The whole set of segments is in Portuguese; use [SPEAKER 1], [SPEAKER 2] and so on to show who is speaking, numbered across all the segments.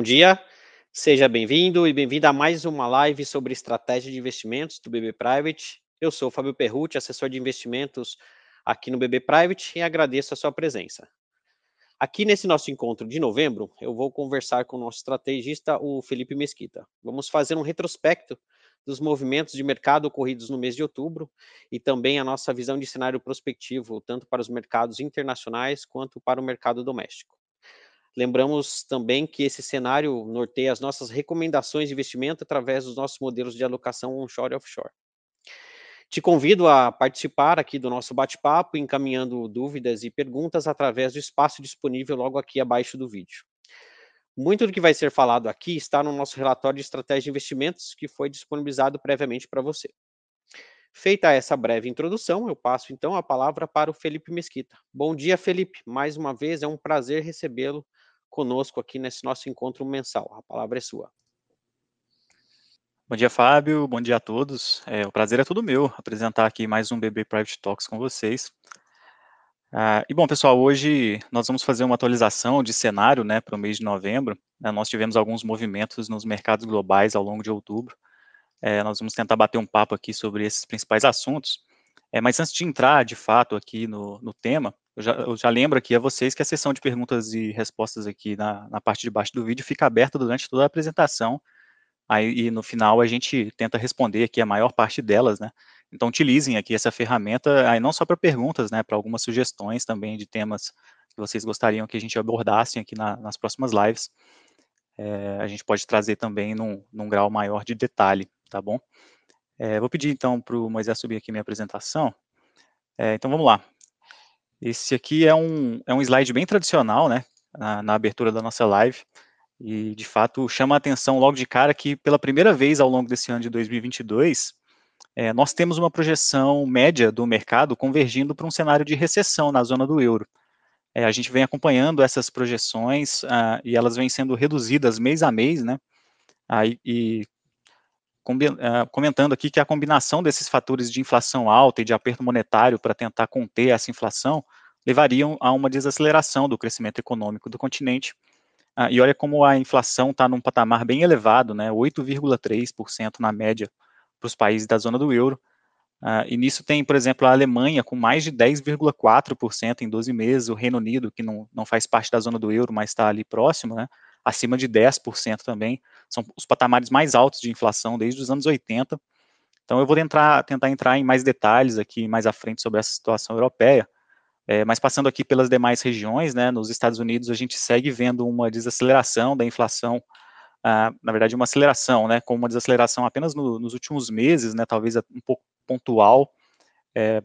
[SPEAKER 1] Bom dia, seja bem-vindo e bem-vinda a mais uma live sobre estratégia de investimentos do BB Private. Eu sou o Fábio Perrucci, assessor de investimentos aqui no BB Private e agradeço a sua presença. Aqui nesse nosso encontro de novembro, eu vou conversar com o nosso estrategista, o Felipe Mesquita. Vamos fazer um retrospecto dos movimentos de mercado ocorridos no mês de outubro e também a nossa visão de cenário prospectivo, tanto para os mercados internacionais quanto para o mercado doméstico. Lembramos também que esse cenário norteia as nossas recomendações de investimento através dos nossos modelos de alocação onshore e offshore. Te convido a participar aqui do nosso bate-papo, encaminhando dúvidas e perguntas através do espaço disponível logo aqui abaixo do vídeo. Muito do que vai ser falado aqui está no nosso relatório de estratégia de investimentos, que foi disponibilizado previamente para você. Feita essa breve introdução, eu passo então a palavra para o Felipe Mesquita. Bom dia, Felipe. Mais uma vez é um prazer recebê-lo conosco aqui nesse nosso encontro mensal. A palavra é sua.
[SPEAKER 2] Bom dia, Fábio. Bom dia a todos. É, o prazer é todo meu apresentar aqui mais um BB Private Talks com vocês. Ah, e bom, pessoal, hoje nós vamos fazer uma atualização de cenário né, para o mês de novembro. Né, nós tivemos alguns movimentos nos mercados globais ao longo de outubro. É, nós vamos tentar bater um papo aqui sobre esses principais assuntos. É, mas antes de entrar, de fato, aqui no, no tema, eu já, eu já, lembro aqui a vocês que a sessão de perguntas e respostas aqui na, na parte de baixo do vídeo fica aberta durante toda a apresentação aí e no final a gente tenta responder aqui a maior parte delas, né? Então utilizem aqui essa ferramenta, aí não só para perguntas, né, para algumas sugestões também de temas que vocês gostariam que a gente abordasse aqui na, nas próximas lives. É, a gente pode trazer também num, num grau maior de detalhe, tá bom? É, vou pedir então para o Moisés subir aqui minha apresentação. É, então vamos lá. Esse aqui é um, é um slide bem tradicional, né, na, na abertura da nossa live. E, de fato, chama a atenção logo de cara que, pela primeira vez ao longo desse ano de 2022, é, nós temos uma projeção média do mercado convergindo para um cenário de recessão na zona do euro. É, a gente vem acompanhando essas projeções ah, e elas vêm sendo reduzidas mês a mês, né? Aí, e comentando aqui que a combinação desses fatores de inflação alta e de aperto monetário para tentar conter essa inflação levariam a uma desaceleração do crescimento econômico do continente, ah, e olha como a inflação está num patamar bem elevado, né, 8,3% na média para os países da zona do euro. Ah, e nisso tem, por exemplo, a Alemanha com mais de 10,4% em 12 meses, o Reino Unido, que não, não faz parte da zona do euro, mas está ali próximo, né, acima de 10% também. São os patamares mais altos de inflação desde os anos 80. Então eu vou tentar, tentar entrar em mais detalhes aqui mais à frente sobre essa situação europeia. É, mas passando aqui pelas demais regiões, né, nos Estados Unidos a gente segue vendo uma desaceleração da inflação, ah, na verdade uma aceleração, né, com uma desaceleração apenas no, nos últimos meses, né, talvez um pouco pontual, é,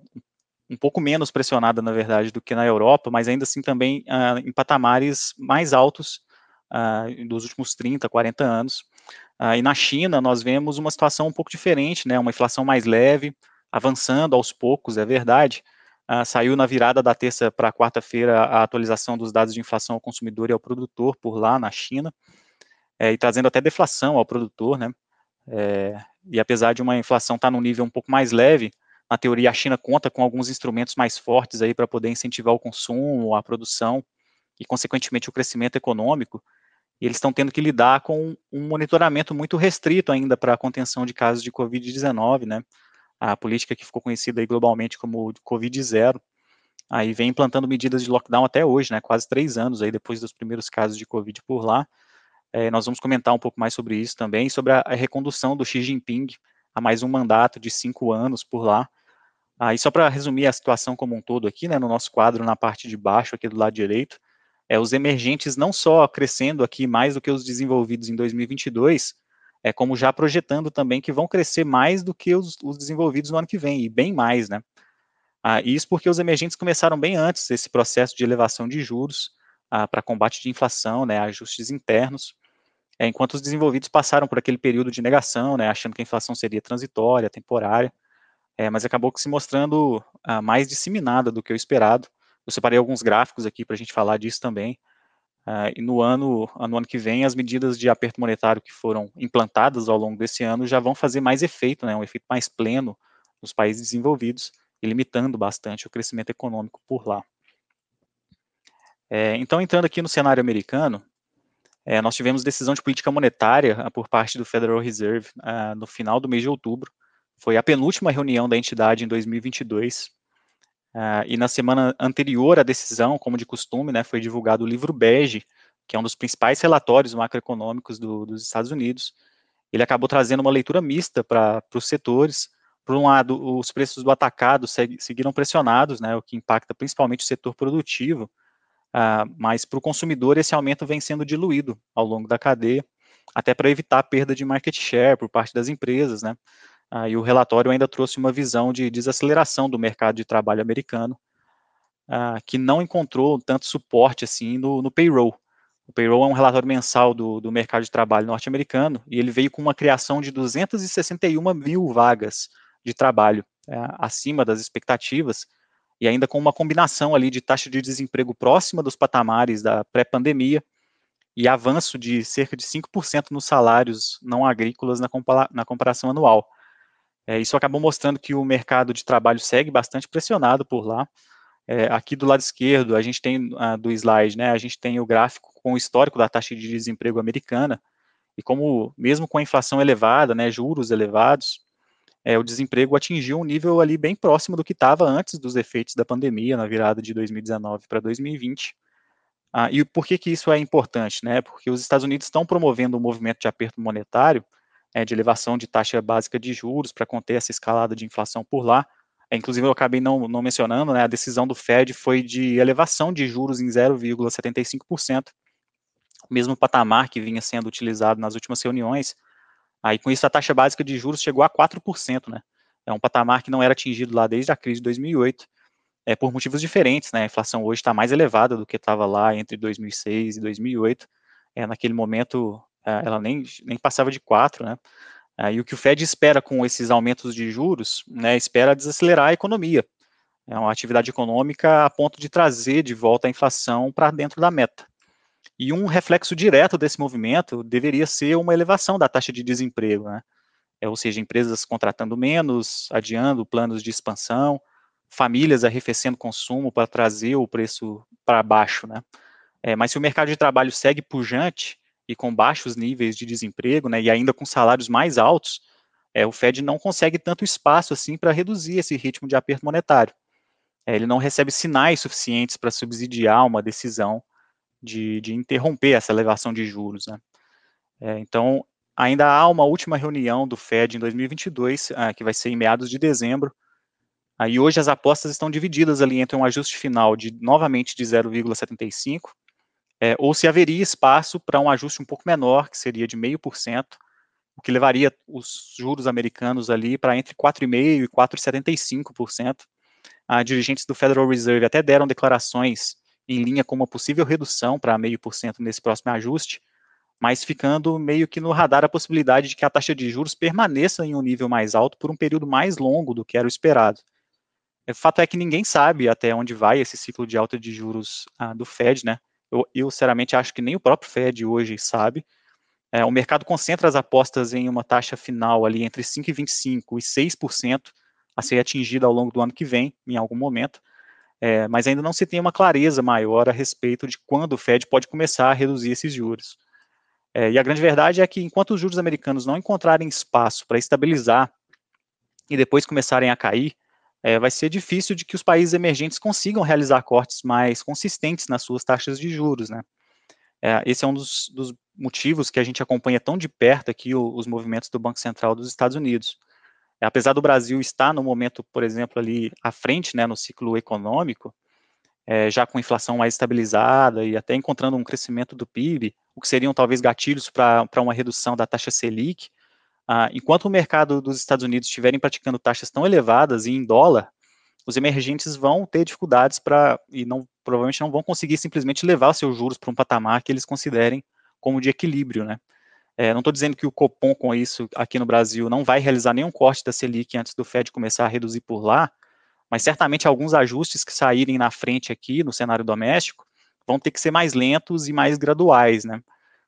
[SPEAKER 2] um pouco menos pressionada, na verdade, do que na Europa, mas ainda assim também ah, em patamares mais altos ah, dos últimos 30, 40 anos. Ah, e na China nós vemos uma situação um pouco diferente, né, uma inflação mais leve, avançando aos poucos, é verdade, Uh, saiu na virada da terça para quarta-feira a atualização dos dados de inflação ao consumidor e ao produtor por lá na China, é, e trazendo até deflação ao produtor, né? É, e apesar de uma inflação estar tá num nível um pouco mais leve, na teoria a China conta com alguns instrumentos mais fortes aí para poder incentivar o consumo, a produção e consequentemente o crescimento econômico. E eles estão tendo que lidar com um monitoramento muito restrito ainda para a contenção de casos de Covid-19, né? a política que ficou conhecida globalmente como Covid-0, aí vem implantando medidas de lockdown até hoje, né, quase três anos aí depois dos primeiros casos de Covid por lá. É, nós vamos comentar um pouco mais sobre isso também, sobre a, a, recondução do Xi Jinping a mais um mandato de cinco anos por lá. Aí, só para resumir a situação como um todo aqui, né, no nosso quadro, na parte de baixo, aqui do lado direito, é, os emergentes não só crescendo aqui mais do que os desenvolvidos em 2022, é como já projetando também que vão crescer mais do que os, os desenvolvidos no ano que vem, e bem mais, né? Ah, isso porque os emergentes começaram bem antes esse processo de elevação de juros ah, para combate de inflação, né, ajustes internos, é, enquanto os desenvolvidos passaram por aquele período de negação, né, achando que a inflação seria transitória, temporária, é, mas acabou se mostrando ah, mais disseminada do que o esperado. Eu separei alguns gráficos aqui para a gente falar disso também. Uh, e no ano, no ano que vem, as medidas de aperto monetário que foram implantadas ao longo desse ano já vão fazer mais efeito, né, um efeito mais pleno nos países desenvolvidos e limitando bastante o crescimento econômico por lá. É, então, entrando aqui no cenário americano, é, nós tivemos decisão de política monetária uh, por parte do Federal Reserve uh, no final do mês de outubro. Foi a penúltima reunião da entidade em 2022. E na semana anterior à decisão, como de costume, né, foi divulgado o livro Bege, que é um dos principais relatórios macroeconômicos do, dos Estados Unidos. Ele acabou trazendo uma leitura mista para os setores. Por um lado, os preços do atacado seguiram pressionados, né, o que impacta principalmente o setor produtivo, Uh, mas para o consumidor esse aumento vem sendo diluído ao longo da cadeia, até para evitar a perda de market share por parte das empresas, né? Uh, e o relatório ainda trouxe uma visão de desaceleração do mercado de trabalho americano, uh, que não encontrou tanto suporte assim no, no, payroll. O payroll é um relatório mensal do, do mercado de trabalho norte-americano e ele veio com uma criação de 261 mil vagas de trabalho, é, acima das expectativas, e ainda com uma combinação ali de taxa de desemprego próxima dos patamares da pré-pandemia e avanço de cerca de 5% nos salários não agrícolas na, compara na comparação anual. É, isso acabou mostrando que o mercado de trabalho segue bastante pressionado por lá. É, aqui do lado esquerdo, a gente tem uh, do slide, né, a gente tem o gráfico com o histórico da taxa de desemprego americana, e como, mesmo com a inflação elevada, né, juros elevados, é, o desemprego atingiu um nível ali bem próximo do que estava antes dos efeitos da pandemia, na virada de 2019 para 2020. Ah, e por que, que isso é importante? Né? Porque os Estados Unidos estão promovendo um movimento de aperto monetário, é, de elevação de taxa básica de juros para conter essa escalada de inflação por lá. É, inclusive, eu acabei não, não mencionando, né, a decisão do Fed foi de elevação de juros em 0,75%, o mesmo patamar que vinha sendo utilizado nas últimas reuniões, Aí, com isso, a taxa básica de juros chegou a 4%, né? É um patamar que não era atingido lá desde a crise de 2008, é, por motivos diferentes, né? A inflação hoje está mais elevada do que estava lá entre 2006 e 2008. É, naquele momento, ela nem, nem passava de 4, né? É, e o que o Fed espera com esses aumentos de juros, né, espera desacelerar a economia. É uma atividade econômica a ponto de trazer de volta a inflação para dentro da meta. E um reflexo direto desse movimento deveria ser uma elevação da taxa de desemprego, né? É, ou seja, empresas contratando menos, adiando planos de expansão, famílias arrefecendo consumo para trazer o preço para baixo, né? É, mas se o mercado de trabalho segue pujante e com baixos níveis de desemprego, né, e ainda com salários mais altos, é, o Fed não consegue tanto espaço assim para reduzir esse ritmo de aperto monetário. É, ele não recebe sinais suficientes para subsidiar uma decisão de, de interromper essa elevação de juros. Né? É, então, ainda há uma última reunião do Fed em 2022, ah, que vai ser em meados de dezembro. Aí hoje as apostas estão divididas ali entre um ajuste final de novamente de 0,75, é, ou se haveria espaço para um ajuste um pouco menor, que seria de 0,5%, o que levaria os juros americanos ali para entre 4,5% e 4,75%. Ah, dirigentes do Federal Reserve até deram declarações em linha com uma possível redução para meio por cento nesse próximo ajuste, mas ficando meio que no radar a possibilidade de que a taxa de juros permaneça em um nível mais alto por um período mais longo do que era o esperado. O fato é que ninguém sabe até onde vai esse ciclo de alta de juros ah, do Fed, né? Eu, eu, sinceramente, acho que nem o próprio Fed hoje sabe. É, o mercado concentra as apostas em uma taxa final ali entre 5,25% e 6% a ser atingida ao longo do ano que vem, em algum momento é, mas ainda não se tem uma clareza maior a respeito de quando o Fed pode começar a reduzir esses juros. É, e a grande verdade é que enquanto os juros americanos não encontrarem espaço para estabilizar e depois começarem a cair, é, vai ser difícil de que os países emergentes consigam realizar cortes mais consistentes nas suas taxas de juros, né? É, esse é um dos, dos, motivos que a gente acompanha tão de perto aqui o, os movimentos do Banco Central dos Estados Unidos. Apesar do Brasil estar no momento, por exemplo, ali à frente, né, no ciclo econômico, é, já com inflação mais estabilizada e até encontrando um crescimento do PIB, o que seriam talvez gatilhos para uma redução da taxa Selic, ah, enquanto o mercado dos Estados Unidos estiverem praticando taxas tão elevadas e em dólar, os emergentes vão ter dificuldades para, e não, provavelmente não vão conseguir simplesmente levar seus juros para um patamar que eles considerem como de equilíbrio, né? É, não estou dizendo que o Copom, com isso, aqui no Brasil, não vai realizar nenhum corte da Selic antes do Fed começar a reduzir por lá, mas certamente alguns ajustes que saírem na frente aqui, no cenário doméstico, vão ter que ser mais lentos e mais graduais, né?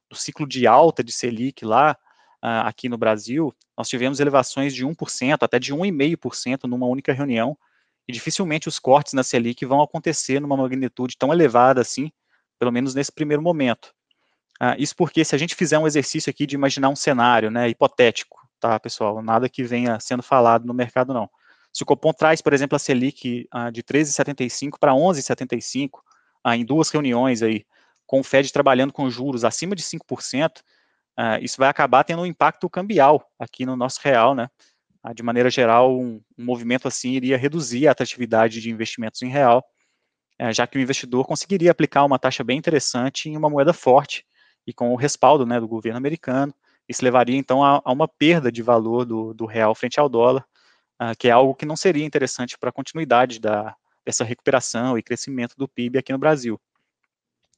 [SPEAKER 2] Do ciclo de alta de Selic lá, aqui no Brasil, nós tivemos elevações de 1%, até de 1,5% numa única reunião, e dificilmente os cortes na Selic vão acontecer numa magnitude tão elevada assim, pelo menos nesse primeiro momento. Uh, isso porque se a gente fizer um exercício aqui de imaginar um cenário, né, hipotético, tá, pessoal, nada que venha sendo falado no mercado, não. Se o Copom traz, por exemplo, a Selic uh, de 13,75 para 11,75 uh, em duas reuniões aí, com o Fed trabalhando com juros acima de 5%, uh, isso vai acabar tendo um impacto cambial aqui no nosso real, né? de maneira geral, um, um, movimento assim iria reduzir a atratividade de investimentos em real, já que o investidor conseguiria aplicar uma taxa bem interessante em uma moeda forte, e com o respaldo né, do governo americano, isso levaria então a, a uma perda de valor do, do real frente ao dólar, uh, que é algo que não seria interessante para a continuidade da, dessa recuperação e crescimento do PIB aqui no Brasil.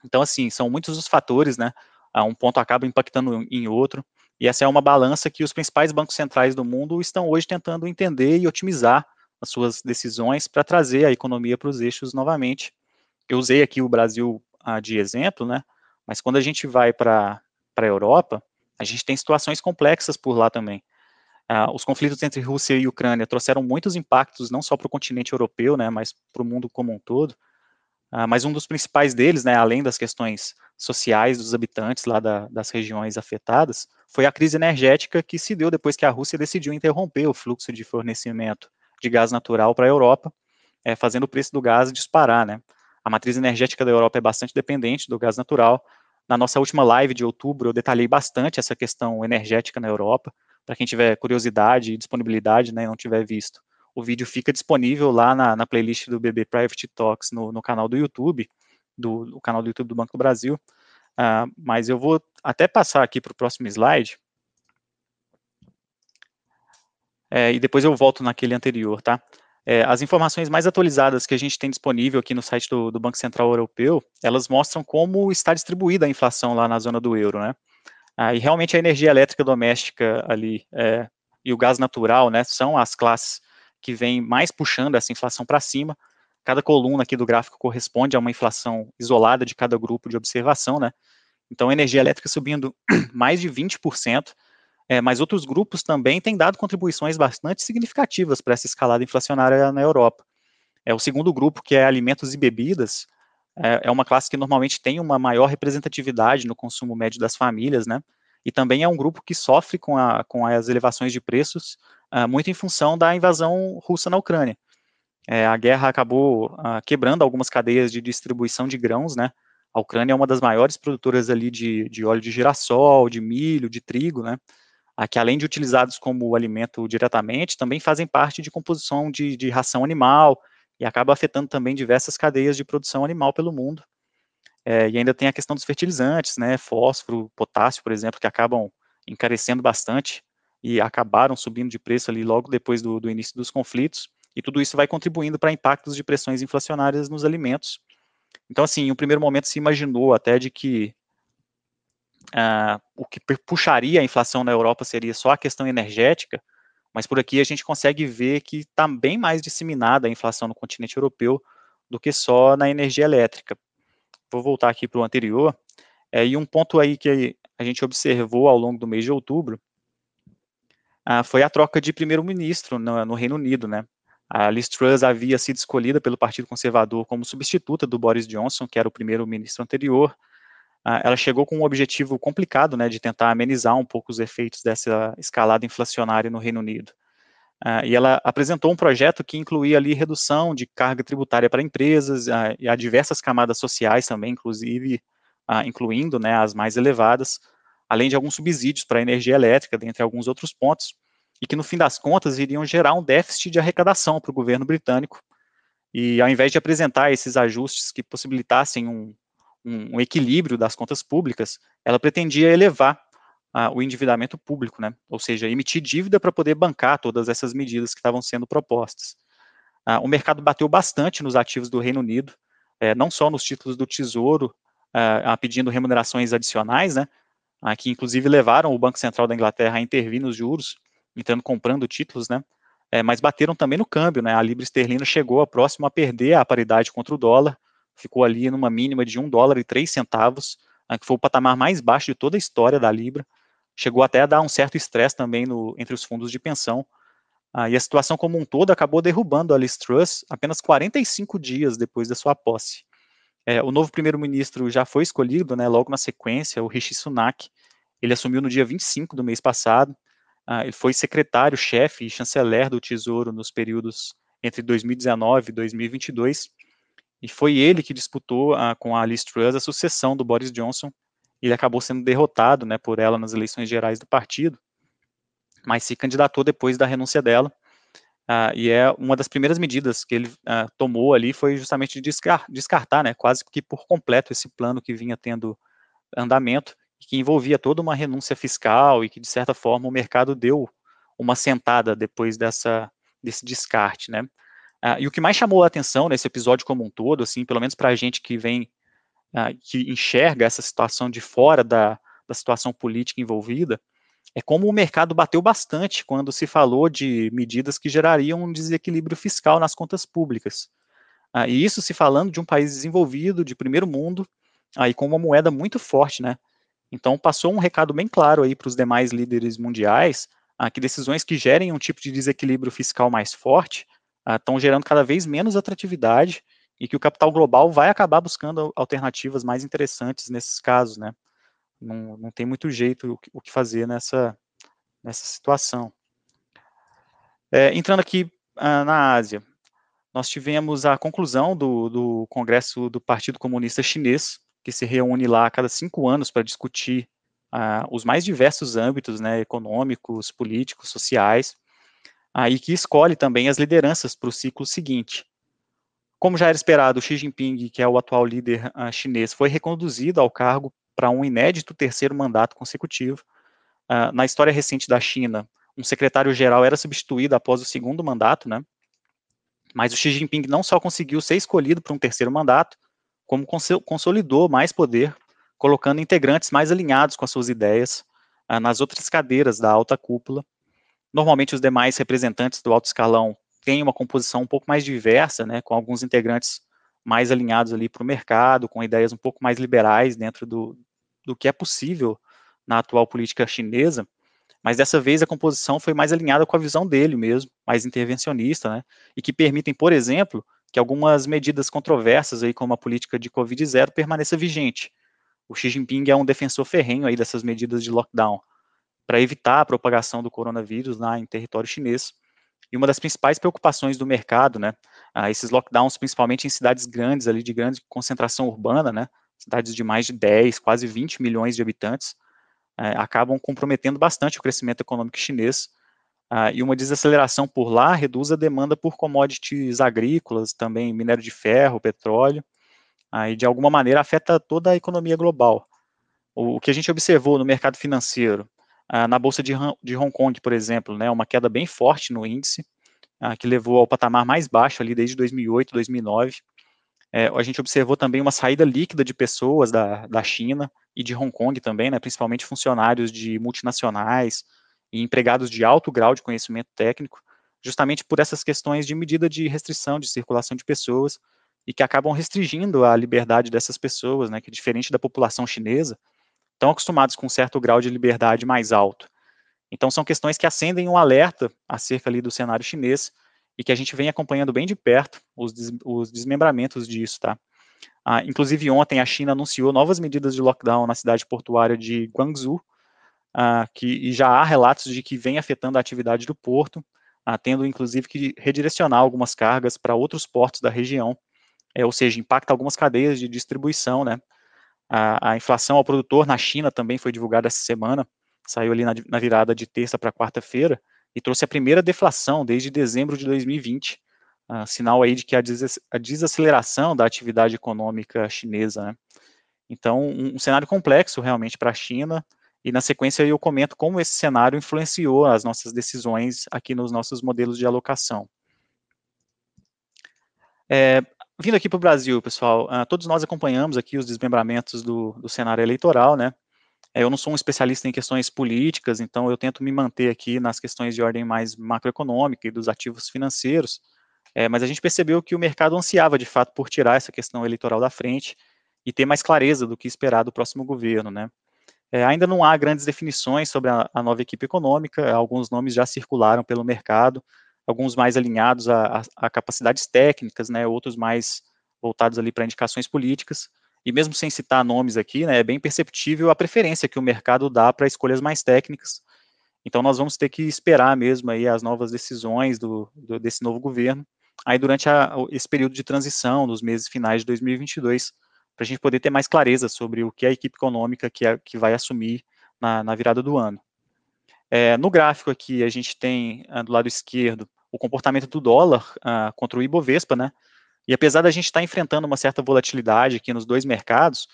[SPEAKER 2] Então, assim, são muitos os fatores, né? Um ponto acaba impactando em outro, e essa é uma balança que os principais bancos centrais do mundo estão hoje tentando entender e otimizar as suas decisões para trazer a economia para os eixos novamente. Eu usei aqui o Brasil uh, de exemplo, né? Mas quando a gente vai para a Europa, a gente tem situações complexas por lá também. Uh, os conflitos entre Rússia e Ucrânia trouxeram muitos impactos, não só para o continente europeu, né, mas para o mundo como um todo. Uh, mas um dos principais deles, né, além das questões sociais dos habitantes lá da, das regiões afetadas, foi a crise energética que se deu depois que a Rússia decidiu interromper o fluxo de fornecimento de gás natural para a Europa, é, fazendo o preço do gás disparar, né. A matriz energética da Europa é bastante dependente do gás natural, na nossa última live de outubro, eu detalhei bastante essa questão energética na Europa. Para quem tiver curiosidade e disponibilidade, né, não tiver visto, o vídeo fica disponível lá na, na playlist do BB Private Talks no, no canal do YouTube, do, canal do YouTube do Banco do Brasil. Uh, mas eu vou até passar aqui para o próximo slide. É, e depois eu volto naquele anterior, tá? É, as informações mais atualizadas que a gente tem disponível aqui no site do, do, Banco Central Europeu, elas mostram como está distribuída a inflação lá na zona do euro, né? Ah, e realmente a energia elétrica doméstica ali é, e o gás natural, né, são as classes que vêm mais puxando essa inflação para cima. Cada coluna aqui do gráfico corresponde a uma inflação isolada de cada grupo de observação, né? Então, energia elétrica subindo mais de 20%, é, mas outros grupos também têm dado contribuições bastante significativas para essa escalada inflacionária na Europa. É, o segundo grupo, que é alimentos e bebidas, é, é uma classe que normalmente tem uma maior representatividade no consumo médio das famílias, né? E também é um grupo que sofre com, a, com as elevações de preços, muito em função da invasão russa na Ucrânia. É, a guerra acabou uh, quebrando algumas cadeias de distribuição de grãos, né? A Ucrânia é uma das maiores produtoras ali de, de óleo de girassol, de milho, de trigo, né? que além de utilizados como alimento diretamente, também fazem parte de composição de, de ração animal e acaba afetando também diversas cadeias de produção animal pelo mundo. É, e ainda tem a questão dos fertilizantes, né, fósforo, potássio, por exemplo, que acabam encarecendo bastante e acabaram subindo de preço ali logo depois do, do início dos conflitos, e tudo isso vai contribuindo para impactos de pressões inflacionárias nos alimentos. Então, assim, em um primeiro momento se imaginou até de que Uh, o que puxaria a inflação na Europa seria só a questão energética, mas por aqui a gente consegue ver que está bem mais disseminada a inflação no continente europeu do que só na energia elétrica. Vou voltar aqui para o anterior, é, e um ponto aí que a gente observou ao longo do mês de outubro uh, foi a troca de primeiro-ministro no, no, Reino Unido, né? A Liz Truss havia sido escolhida pelo Partido Conservador como substituta do Boris Johnson, que era o primeiro-ministro anterior, ah, ela chegou com um objetivo complicado, né, de tentar amenizar um pouco os efeitos dessa escalada inflacionária no Reino Unido. Uh, e ela apresentou um projeto que incluía ali redução de carga tributária para empresas e a diversas camadas sociais também, inclusive, incluindo né, as mais elevadas, além de alguns subsídios para a energia elétrica, dentre alguns outros pontos, e que no fim das contas iriam gerar um déficit de arrecadação para o governo britânico. E ao invés de apresentar esses ajustes que possibilitassem um, um, um equilíbrio das contas públicas, ela pretendia elevar ah, o endividamento público, né? ou seja, emitir dívida para poder bancar todas essas medidas que estavam sendo propostas. Ah, o mercado bateu bastante nos ativos do Reino Unido, é, não só nos títulos do Tesouro, ah, pedindo remunerações adicionais, né, que inclusive levaram o Banco Central da Inglaterra a intervir nos juros, entrando comprando títulos, né, é, mas bateram também no câmbio, né, a libra esterlina chegou a próximo a perder a paridade contra o dólar, ficou ali numa mínima de 1 dólar e 3 centavos, né, que foi o patamar mais baixo de toda a história da Libra. Chegou até a dar um certo estresse também no, entre os fundos de pensão. Ah, e a situação como um todo acabou derrubando a Liz Truss apenas 45 dias depois da sua posse. É, o novo primeiro-ministro já foi escolhido, né, logo na sequência, o Rishi Sunak. Ele assumiu no dia 25 do mês passado. Uh, ele foi secretário-chefe e chanceler do Tesouro nos períodos entre 2019 e 2022. E foi ele que disputou uh, com a Liz Truss a sucessão do Boris Johnson. Ele acabou sendo derrotado né, por ela nas eleições gerais do partido, mas se candidatou depois da renúncia dela. Uh, e é uma das primeiras medidas que ele uh, tomou ali foi justamente descar descartar, né, quase que por completo esse plano que vinha tendo andamento, que envolvia toda uma renúncia fiscal e que de certa forma o mercado deu uma sentada depois dessa desse descarte, né? Uh, e o que mais chamou a atenção nesse episódio como um todo, assim, pelo menos para a gente que vem que enxerga essa situação de fora da, da situação política envolvida, é como o mercado bateu bastante quando se falou de medidas que gerariam um desequilíbrio fiscal nas contas públicas. Ah, e isso se falando de um país desenvolvido, de primeiro mundo, aí com uma moeda muito forte, né? Então passou um recado bem claro aí para os demais líderes mundiais, ah, que decisões que gerem um tipo de desequilíbrio fiscal mais forte estão ah, gerando cada vez menos atratividade e que o capital global vai acabar buscando alternativas mais interessantes nesses casos, né? Não, não tem muito jeito o que fazer nessa, nessa situação. É, entrando aqui ah, na Ásia, nós tivemos a conclusão do, do Congresso do Partido Comunista Chinês, que se reúne lá a cada cinco anos para discutir ah, os mais diversos âmbitos né, econômicos, políticos, sociais, aí ah, que escolhe também as lideranças para o ciclo seguinte. Como já era esperado, Xi Jinping, que é o atual líder uh, chinês, foi reconduzido ao cargo para um inédito terceiro mandato consecutivo. Uh, na história recente da China, um secretário-geral era substituído após o segundo mandato, né? Mas o Xi Jinping não só conseguiu ser escolhido para um terceiro mandato, como consolidou mais poder, colocando integrantes mais alinhados com as suas ideias uh, nas outras cadeiras da alta cúpula. Normalmente, os demais representantes do alto escalão têm uma composição um pouco mais diversa, né, com alguns integrantes mais alinhados ali para o mercado, com ideias um pouco mais liberais dentro do, do que é possível na atual política chinesa, mas dessa vez a composição foi mais alinhada com a visão dele mesmo, mais intervencionista, né, e que permitem, por exemplo, que algumas medidas controversas aí como a política de Covid-0 permaneça vigente. O Xi Jinping é um defensor ferrenho aí dessas medidas de lockdown para evitar a propagação do coronavírus lá em território chinês. E uma das principais preocupações do mercado, né, esses lockdowns, principalmente em cidades grandes ali de grande concentração urbana, né, cidades de mais de 10, quase 20 milhões de habitantes, é, acabam comprometendo bastante o crescimento econômico chinês, uh, e uma desaceleração por lá reduz a demanda por commodities agrícolas, também minério de ferro, petróleo, uh, e de alguma maneira afeta toda a economia global. O, o que a gente observou no mercado financeiro, uh, na Bolsa de, de, Hong Kong, por exemplo, né, uma queda bem forte no índice, que levou ao patamar mais baixo ali desde 2008, 2009, é, a gente observou também uma saída líquida de pessoas da, da China e de Hong Kong também, né, principalmente funcionários de multinacionais e empregados de alto grau de conhecimento técnico, justamente por essas questões de medida de restrição de circulação de pessoas e que acabam restringindo a liberdade dessas pessoas, né, que diferente da população chinesa, estão acostumados com um certo grau de liberdade mais alto. Então são questões que acendem um alerta acerca ali do cenário chinês e que a gente vem acompanhando bem de perto os, des, os desmembramentos disso, tá? Ah, inclusive, ontem a China anunciou novas medidas de lockdown na cidade portuária de Guangzhou, ah, que, e já há relatos de que vem afetando a atividade do porto, ah, tendo inclusive que redirecionar algumas cargas para outros portos da região, é, ou seja, impacta algumas cadeias de distribuição, né? A, a, inflação ao produtor na China também foi divulgada essa semana, saiu ali na, na virada de terça para quarta-feira, e trouxe a primeira deflação desde dezembro de 2020, uh, ah, sinal aí de que a, des a desaceleração da atividade econômica chinesa. Né? Então, um, um, cenário complexo realmente para a China, e na sequência eu comento como esse cenário influenciou as nossas decisões aqui nos nossos modelos de alocação. É, vindo aqui para o Brasil, pessoal, uh, todos nós acompanhamos aqui os desmembramentos do, do cenário eleitoral, né? É, eu não sou um especialista em questões políticas, então eu tento me manter aqui nas questões de ordem mais macroeconômica e dos ativos financeiros, é, mas a gente percebeu que o mercado ansiava, de fato, por tirar essa questão eleitoral da frente e ter mais clareza do que esperar do próximo governo, né? É, ainda não há grandes definições sobre a, a, nova equipe econômica, alguns nomes já circularam pelo mercado, alguns mais alinhados a, a, a capacidades técnicas, né, outros mais voltados ali para indicações políticas, e mesmo sem citar nomes aqui, né, é bem perceptível a preferência que o mercado dá para escolhas mais técnicas. Então nós vamos ter que esperar mesmo aí as novas decisões do, do desse novo governo, aí durante a, esse período de transição, nos meses finais de 2022, para a gente poder ter mais clareza sobre o que a equipe econômica que, é, que vai assumir na, na virada do ano. É, no gráfico aqui, a gente tem ah, do lado esquerdo o comportamento do dólar uh, contra o Ibovespa, né? E apesar da gente estar tá enfrentando uma certa volatilidade aqui nos dois mercados,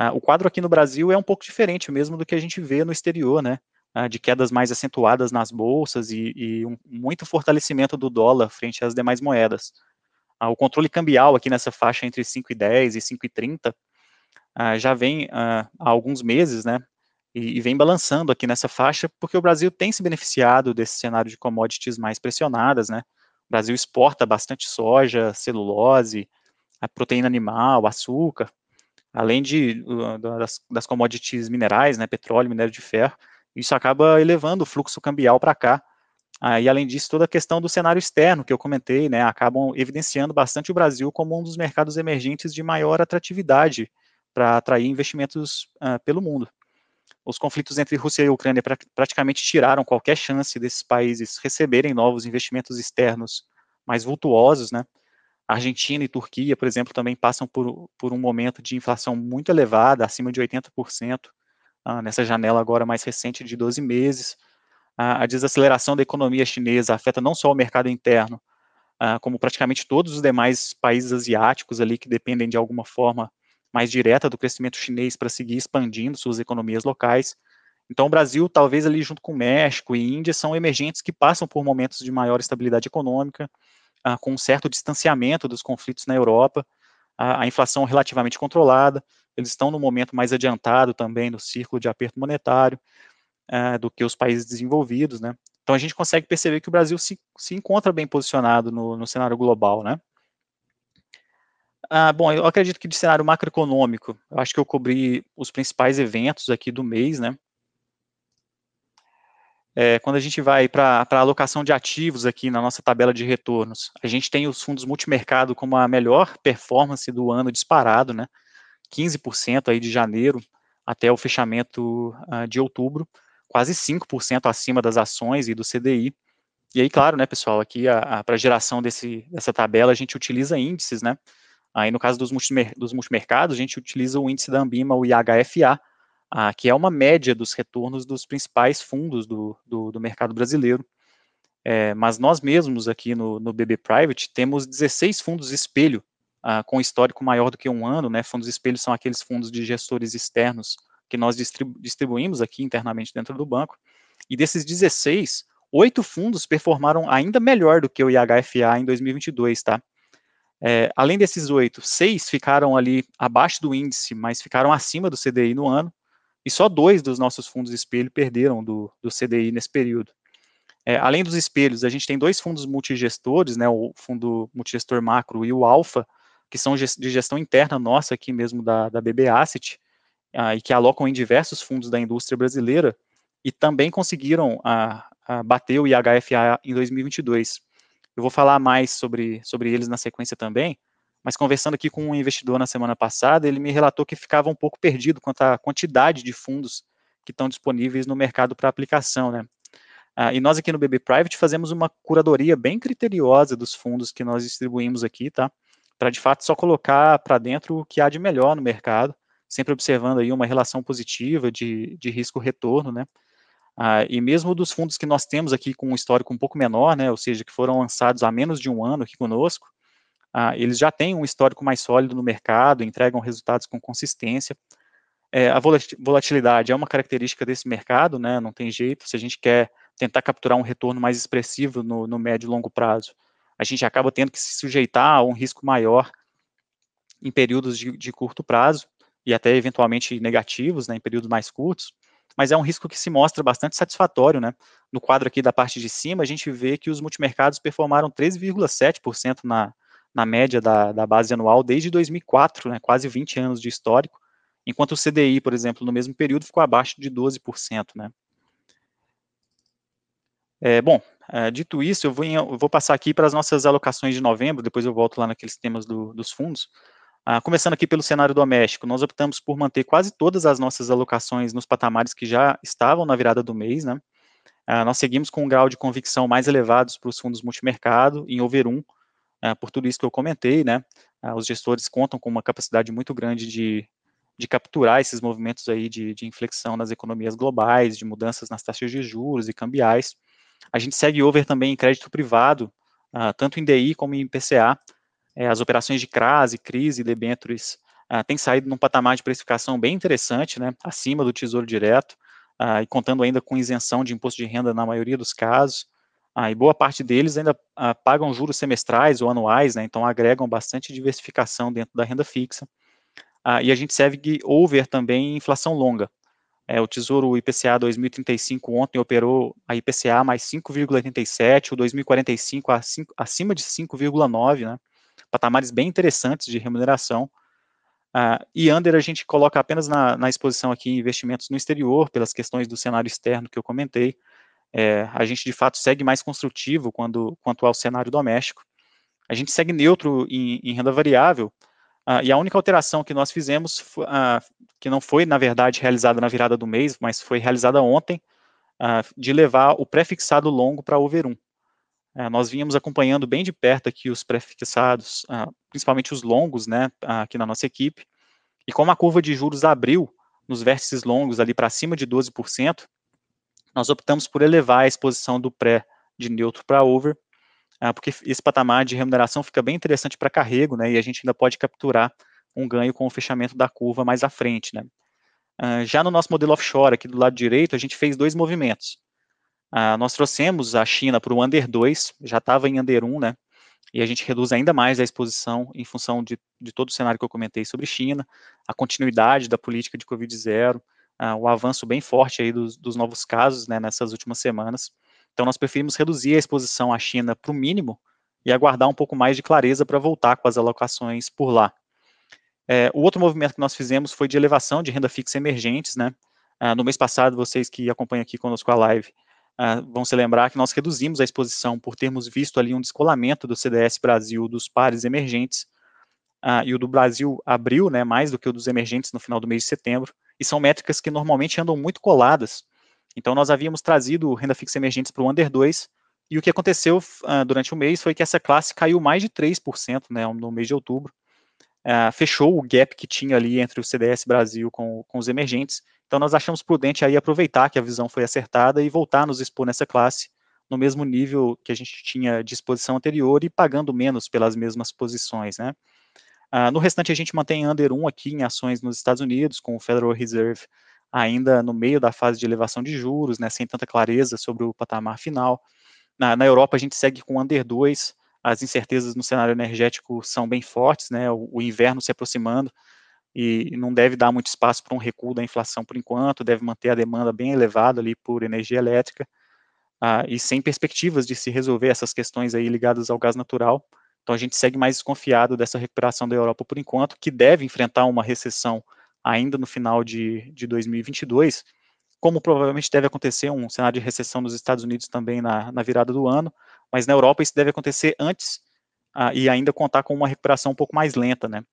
[SPEAKER 2] uh, o quadro aqui no Brasil é um pouco diferente mesmo do que a gente vê no exterior, né? Uh, de quedas mais acentuadas nas bolsas e, e um, muito fortalecimento do dólar frente às demais moedas. o controle cambial aqui nessa faixa entre 5,10 e 5,30 já vem há alguns meses, né? e, e, vem balançando aqui nessa faixa, porque o Brasil tem se beneficiado desse cenário de commodities mais pressionadas, né? Brasil exporta bastante soja, celulose, a proteína animal, açúcar, além de das, das commodities minerais, né, petróleo, minério de ferro, isso acaba elevando o fluxo cambial para cá. Ah, e além disso, toda a questão do cenário externo que eu comentei, né, acabam evidenciando bastante o Brasil como um dos mercados emergentes de maior atratividade para atrair investimentos ah, pelo mundo os conflitos entre Rússia e Ucrânia pra, praticamente tiraram qualquer chance desses países receberem novos investimentos externos mais vultuosos, né? Argentina e Turquia, por exemplo, também passam por, por um momento de inflação muito elevada, acima de 80%, ah, nessa janela agora mais recente de 12 meses. A desaceleração da economia chinesa afeta não só o mercado interno, ah, como praticamente todos os demais países asiáticos ali que dependem de alguma forma mais direta do crescimento chinês para seguir expandindo suas economias locais. Então, o Brasil, talvez ali junto com México e Índia, são emergentes que passam por momentos de maior estabilidade econômica, ah, com um certo distanciamento dos conflitos na Europa, a, a inflação relativamente controlada, eles estão no momento mais adiantado também no círculo de aperto monetário ah, do que os países desenvolvidos, né? Então, a gente consegue perceber que o Brasil se, se encontra bem posicionado no, no cenário global, né? Ah, bom, eu acredito que de cenário macroeconômico, eu acho que eu cobri os principais eventos aqui do mês, né? É, quando a gente vai para a alocação de ativos aqui na nossa tabela de retornos, a gente tem os fundos multimercado como a melhor performance do ano disparado, né? 15% aí de janeiro até o fechamento uh, de outubro, quase 5% acima das ações e do CDI. E aí, claro, né, pessoal, aqui para a geração desse, dessa tabela a gente utiliza índices, né? Aí, no caso dos, multimer dos multimercados, a gente utiliza o índice da Ambima, o IHFA, ah, que é uma média dos retornos dos principais fundos do, do, do mercado brasileiro. É, mas nós mesmos aqui no, no BB Private temos 16 fundos espelho ah, com histórico maior do que um ano, né? Fundos espelho são aqueles fundos de gestores externos que nós distribu distribuímos aqui internamente dentro do banco. E desses 16, oito fundos performaram ainda melhor do que o IHFA em 2022, tá? É, além desses oito, seis ficaram ali abaixo do índice, mas ficaram acima do CDI no ano, e só dois dos nossos fundos espelho perderam do, do CDI nesse período. É, além dos espelhos, a gente tem dois fundos multigestores, né, o fundo multigestor macro e o Alfa, que são de gestão interna nossa aqui mesmo da, da BB Asset, ah, e que alocam em diversos fundos da indústria brasileira, e também conseguiram ah, ah, bater o IHFA em 2022. Eu vou falar mais sobre, sobre eles na sequência também, mas conversando aqui com um investidor na semana passada, ele me relatou que ficava um pouco perdido quanto à quantidade de fundos que estão disponíveis no mercado para aplicação, né? Ah, e nós aqui no BB Private fazemos uma curadoria bem criteriosa dos fundos que nós distribuímos aqui, tá? Para de fato só colocar para dentro o que há de melhor no mercado, sempre observando aí uma relação positiva de, de risco-retorno, né? Ah, e mesmo dos fundos que nós temos aqui com um histórico um pouco menor, né, ou seja, que foram lançados há menos de um ano aqui conosco, ah, eles já têm um histórico mais sólido no mercado, entregam resultados com consistência. É, a volatilidade é uma característica desse mercado, né, não tem jeito, se a gente quer tentar capturar um retorno mais expressivo no, no médio e longo prazo, a gente acaba tendo que se sujeitar a um risco maior em períodos de, de curto prazo, e até eventualmente negativos, né, em períodos mais curtos, mas é um risco que se mostra bastante satisfatório, né? No quadro aqui da parte de cima, a gente vê que os multimercados performaram 13,7% na, na média da, da base anual desde 2004, né? Quase 20 anos de histórico, enquanto o CDI, por exemplo, no mesmo período ficou abaixo de 12%, né? É, bom, é, dito isso, eu vou, eu vou, passar aqui para as nossas alocações de novembro, depois eu volto lá naqueles temas do, dos fundos. Ah, começando aqui pelo cenário doméstico, nós optamos por manter quase todas as nossas alocações nos patamares que já estavam na virada do mês, né? Ah, nós seguimos com um grau de convicção mais elevados para os fundos multimercado, em over 1, ah, por tudo isso que eu comentei, né? Ah, os gestores contam com uma capacidade muito grande de, de capturar esses movimentos aí de, de inflexão nas economias globais, de mudanças nas taxas de juros e cambiais. A gente segue over também em crédito privado, tanto em DI como em PCA, é, as operações de CRAS, CRIS e debêntures ah, têm saído num patamar de precificação bem interessante, né, acima do Tesouro Direto, ah, e contando ainda com isenção de imposto de renda na maioria dos casos, ah, e boa parte deles ainda pagam juros semestrais ou anuais, né, então agregam bastante diversificação dentro da renda fixa, e a gente segue over também inflação longa, é, o Tesouro IPCA 2035 ontem operou a IPCA mais 5,87, o 2045 acima de 5,9, né? Patamares bem interessantes de remuneração. Uh, e under a gente coloca apenas na, na, exposição aqui investimentos no exterior, pelas questões do cenário externo que eu comentei. É, a gente, de fato, segue mais construtivo quando, quanto ao cenário doméstico. A gente segue neutro em, em renda variável, uh, e a única alteração que nós fizemos, uh, que não foi, na verdade, realizada na virada do mês, mas foi realizada ontem, de levar o pré-fixado longo para over 1. É, nós vínhamos acompanhando bem de perto aqui os pré-fixados, ah, principalmente os longos, né, aqui na nossa equipe, e como a curva de juros abriu nos vértices longos ali para cima de 12%, nós optamos por elevar a exposição do pré de neutro para over, ah, porque esse patamar de remuneração fica bem interessante para carrego, né, e a gente ainda pode capturar um ganho com o fechamento da curva mais à frente, né. Ah, já no nosso modelo offshore, aqui do lado direito, a gente fez dois movimentos. Uh, nós trouxemos a China para o Under 2, já estava em Under 1, né? E a gente reduz ainda mais a exposição em função de, de todo o cenário que eu comentei sobre China, a continuidade da política de Covid-0, uh, o avanço bem forte aí dos, dos novos casos né, nessas últimas semanas. Então, nós preferimos reduzir a exposição à China para o mínimo e aguardar um pouco mais de clareza para voltar com as alocações por lá. É, o outro movimento que nós fizemos foi de elevação de renda fixa emergentes, né? Uh, no mês passado, vocês que acompanham aqui conosco a live, Uh, vão se lembrar que nós reduzimos a exposição por termos visto ali um descolamento do CDS Brasil dos pares emergentes, uh, e o do Brasil abriu né, mais do que o dos emergentes no final do mês de setembro, e são métricas que normalmente andam muito coladas. Então, nós havíamos trazido renda fixa emergentes para o Under 2, e o que aconteceu uh, durante o mês foi que essa classe caiu mais de 3% né, no mês de outubro, fechou o gap que tinha ali entre o CDS Brasil com, com os emergentes, então, nós achamos prudente aí aproveitar que a visão foi acertada e voltar a nos expor nessa classe no mesmo nível que a gente tinha de exposição anterior e pagando menos pelas mesmas posições, né? Ah, no restante, a gente mantém under 1 aqui em ações nos Estados Unidos, com o Federal Reserve ainda no meio da fase de elevação de juros, né, sem tanta clareza sobre o patamar final. Na, na Europa, a gente segue com under 2, as incertezas no cenário energético são bem fortes, né, o, o inverno se aproximando, e não deve dar muito espaço para um recuo da inflação por enquanto, deve manter a demanda bem elevada ali por energia elétrica, ah, e sem perspectivas de se resolver essas questões aí ligadas ao gás natural. Então a gente segue mais desconfiado dessa recuperação da Europa por enquanto, que deve enfrentar uma recessão ainda no final de, de 2022, como provavelmente deve acontecer um cenário de recessão nos Estados Unidos também na, na virada do ano, mas na Europa isso deve acontecer antes ah, e ainda contar com uma recuperação um pouco mais lenta, né?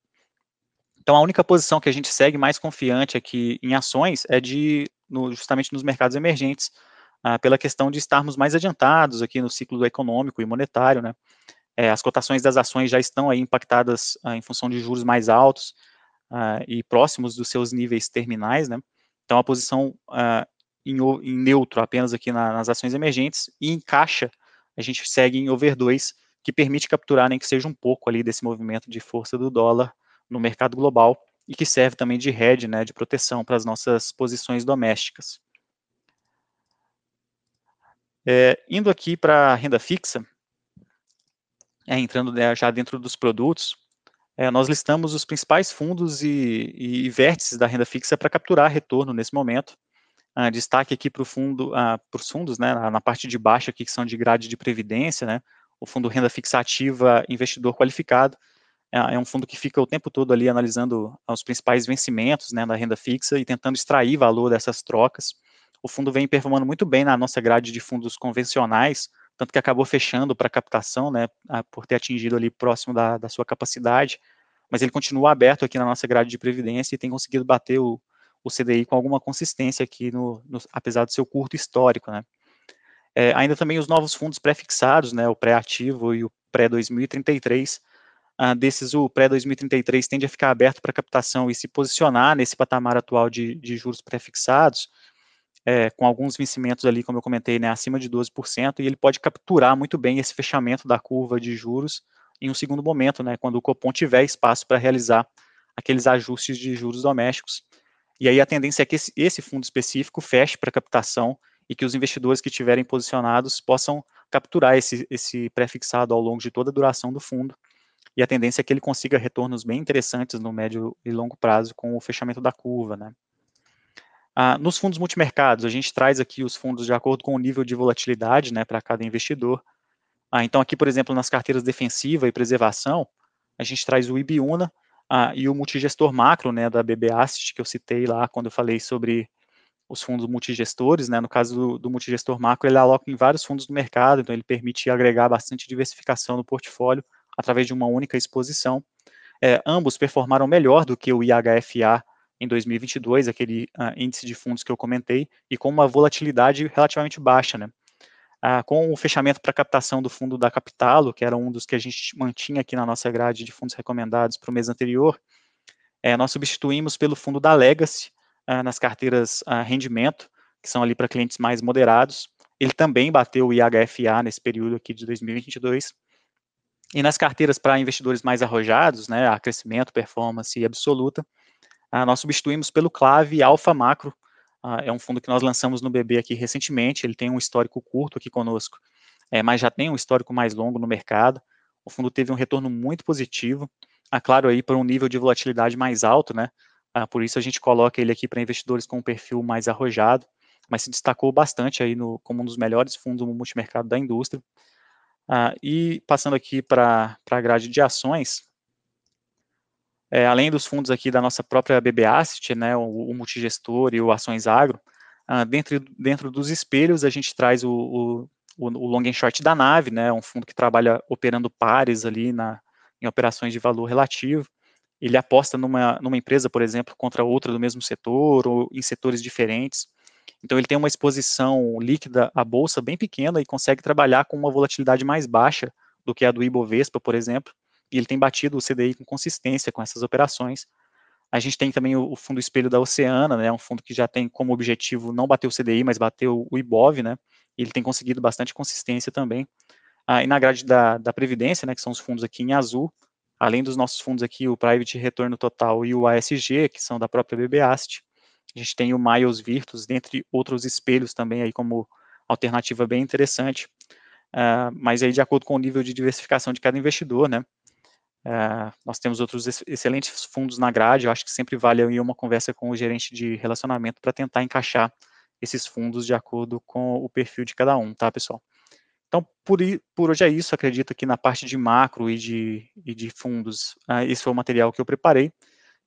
[SPEAKER 2] Então, a única posição que a gente segue mais confiante aqui em ações é de, no, justamente nos mercados emergentes, ah, pela questão de estarmos mais adiantados aqui no ciclo econômico e monetário, né? É, as cotações das ações já estão aí impactadas ah, em função de juros mais altos ah, e próximos dos seus níveis terminais, né? Então, a posição ah, em, em, neutro apenas aqui na, nas ações emergentes e em caixa a gente segue em over 2, que permite capturar nem que seja um pouco ali desse movimento de força do dólar no mercado global e que serve também de hedge, né, de proteção para as nossas posições domésticas. É, indo aqui para a renda fixa, é, entrando já dentro dos produtos, é, nós listamos os principais fundos e, e vértices da renda fixa para capturar retorno nesse momento. Ah, destaque aqui para fundo, ah, os fundos, né, na, na, parte de baixo aqui, que são de grade de previdência, né, o fundo renda fixa ativa investidor qualificado, é, é um fundo que fica o tempo todo ali analisando os principais vencimentos né, da renda fixa e tentando extrair valor dessas trocas. o fundo vem performando muito bem na nossa grade de fundos convencionais, tanto que acabou fechando para captação, né, por ter atingido ali próximo da, da sua capacidade, mas ele continua aberto aqui na nossa grade de previdência e tem conseguido bater o, o CDI com alguma consistência aqui, no, no apesar do seu curto histórico, né. É, ainda também os novos fundos pré-fixados, né, o pré-ativo e o pré-2033, desses o pré-2033 tende a ficar aberto para captação e se posicionar nesse patamar atual de, de juros pré-fixados, é, com alguns vencimentos ali, como eu comentei, né, acima de 12%, e ele pode capturar muito bem esse fechamento da curva de juros em um segundo momento, né, quando o Copom tiver espaço para realizar aqueles ajustes de juros domésticos. E aí a tendência é que esse, esse fundo específico feche para captação e que os investidores que estiverem posicionados possam capturar esse, esse pré-fixado ao longo de toda a duração do fundo, e a tendência é que ele consiga retornos bem interessantes no médio e longo prazo com o fechamento da curva, né. Ah, nos fundos multimercados, a gente traz aqui os fundos de acordo com o nível de volatilidade, né, para cada investidor. Ah, então aqui, por exemplo, nas carteiras defensiva e preservação, a gente traz o Ibiúna ah, e o multigestor macro, né, da BB Asset, que eu citei lá quando eu falei sobre os fundos multigestores, né, no caso do, do multigestor macro, ele aloca em vários fundos do mercado, então ele permite agregar bastante diversificação no portfólio, através de uma única exposição. É, ambos performaram melhor do que o IHFA em 2022, aquele uh, índice de fundos que eu comentei, e com uma volatilidade relativamente baixa, né? Ah, com o fechamento para captação do fundo da Capitalo, que era um dos que a gente mantinha aqui na nossa grade de fundos recomendados para o mês anterior, é, nós substituímos pelo fundo da Legacy ah, nas carteiras rendimento, que são ali para clientes mais moderados. Ele também bateu o IHFA nesse período aqui de 2022, e nas carteiras para investidores mais arrojados, né, a crescimento, performance e absoluta, ah, nós substituímos pelo Clave Alfa Macro, ah, é um fundo que nós lançamos no BB aqui recentemente, ele tem um histórico curto aqui conosco, é, mas já tem um histórico mais longo no mercado, o fundo teve um retorno muito positivo, ah, claro aí para um nível de volatilidade mais alto, né, ah, por isso a gente coloca ele aqui para investidores com um perfil mais arrojado, mas se destacou bastante aí no, como um dos melhores fundos multimercado da indústria, ah, e passando aqui para a grade de ações, é, além dos fundos aqui da nossa própria BB Asset, né, o, o multigestor e o Ações Agro, ah, dentro, dentro dos espelhos a gente traz o, o, o long and short da nave, né, um fundo que trabalha operando pares ali na, em operações de valor relativo, ele aposta numa, numa empresa, por exemplo, contra outra do mesmo setor ou em setores diferentes, então ele tem uma exposição líquida à bolsa bem pequena e consegue trabalhar com uma volatilidade mais baixa do que a do Ibovespa, por exemplo, e ele tem batido o CDI com consistência com essas operações. A gente tem também o, fundo espelho da Oceana, né, um fundo que já tem como objetivo não bater o CDI, mas bater o, IBOV, né, ele tem conseguido bastante consistência também. Ah, e na grade da, da Previdência, né, que são os fundos aqui em azul, além dos nossos fundos aqui, o Private Retorno Total e o ASG, que são da própria BB Asset, a gente tem o Miles Virtus, dentre outros espelhos também aí como alternativa bem interessante. Uh, mas aí de acordo com o nível de diversificação de cada investidor, né? Uh, nós temos outros excelentes fundos na grade, eu acho que sempre vale aí uma conversa com o gerente de relacionamento para tentar encaixar esses fundos de acordo com o perfil de cada um, tá, pessoal? Então, por, por hoje é isso, acredito que na parte de macro e de, e de fundos, uh, esse foi o material que eu preparei,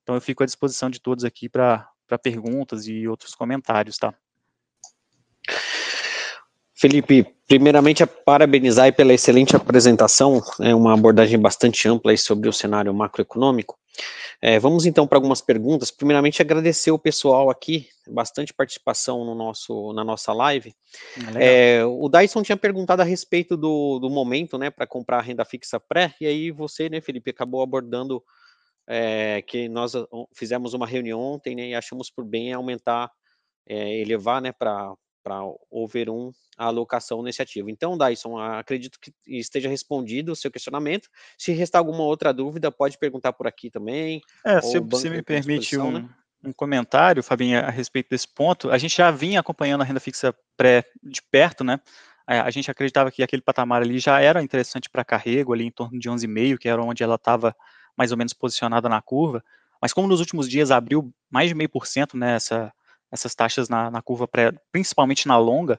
[SPEAKER 2] então eu fico à disposição de todos aqui para para perguntas e outros comentários, tá?
[SPEAKER 1] Felipe, primeiramente, parabenizar pela excelente apresentação, é uma abordagem bastante ampla sobre o cenário macroeconômico. É, vamos então para algumas perguntas. Primeiramente, agradecer o pessoal aqui, bastante participação no nosso, na nossa live. Ah, é, o Dyson tinha perguntado a respeito do, do momento, né, para comprar a renda fixa pré, e aí você, né, Felipe, acabou abordando é, que nós fizemos uma reunião ontem, né, e achamos por bem aumentar, é, elevar, né, para over um a alocação nesse ativo. Então, Dyson, acredito que esteja respondido o seu questionamento. Se restar alguma outra dúvida, pode perguntar por aqui também.
[SPEAKER 2] É, se você me permite um, né? um comentário, Fabinho, a respeito desse ponto, a gente já vinha acompanhando a renda fixa pré de perto, né? A gente acreditava que aquele patamar ali já era interessante para carrego, ali em torno de 11,5, que era onde ela estava mais ou menos posicionada na curva, mas como nos últimos dias abriu mais de meio por cento nessa né, essas taxas na, na curva pré, principalmente na longa,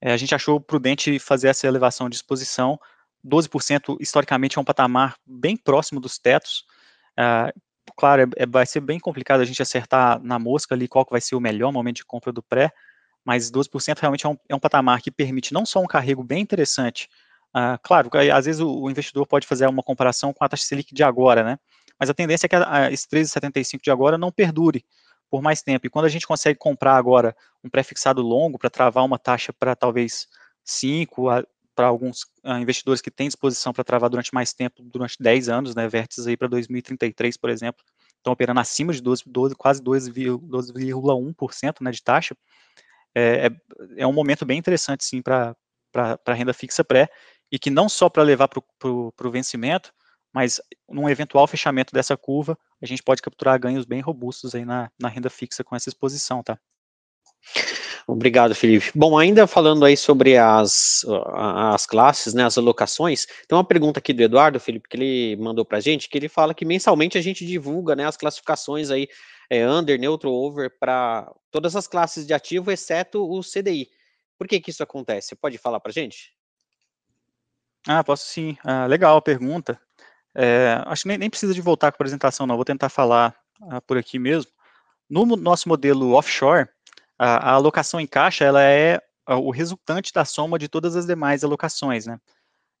[SPEAKER 2] é, a gente achou prudente fazer essa elevação de exposição. 12% historicamente é um patamar bem próximo dos tetos. É, claro, é, vai ser bem complicado a gente acertar na mosca ali qual que vai ser o melhor momento de compra do pré, mas 12% realmente é um, é um patamar que permite não só um carrego bem interessante, uh, claro, às vezes o, o, investidor pode fazer uma comparação com a taxa Selic de agora, né, mas a tendência é que a, a, esse 13,75 de agora não perdure por mais tempo, e quando a gente consegue comprar agora um pré-fixado longo para travar uma taxa para talvez 5 para alguns uh, investidores que têm disposição para travar durante mais tempo, durante 10 anos, né, vértices aí para 2033, por exemplo, estão operando acima de 12, 12 quase 12,1% né, de taxa, é, é, é, um momento bem interessante, sim, para a renda fixa pré, e que não só para levar para o vencimento, mas num eventual fechamento dessa curva, a gente pode capturar ganhos bem robustos aí na, na renda fixa com essa exposição, tá?
[SPEAKER 1] Obrigado, Felipe. Bom, ainda falando aí sobre as, as classes, né, as alocações, tem uma pergunta aqui do Eduardo, Felipe, que ele mandou para a gente, que ele fala que mensalmente a gente divulga, né, as classificações aí, é, under, neutro, over, para todas as classes de ativo, exceto o CDI. Por que que isso acontece? Pode falar para a gente?
[SPEAKER 2] Ah, posso sim. Ah, legal a pergunta. É, acho que nem, nem, precisa de voltar com a apresentação, não. Vou tentar falar ah, por aqui mesmo. No nosso modelo offshore, a, a alocação em caixa ela é o resultante da soma de todas as demais alocações, né?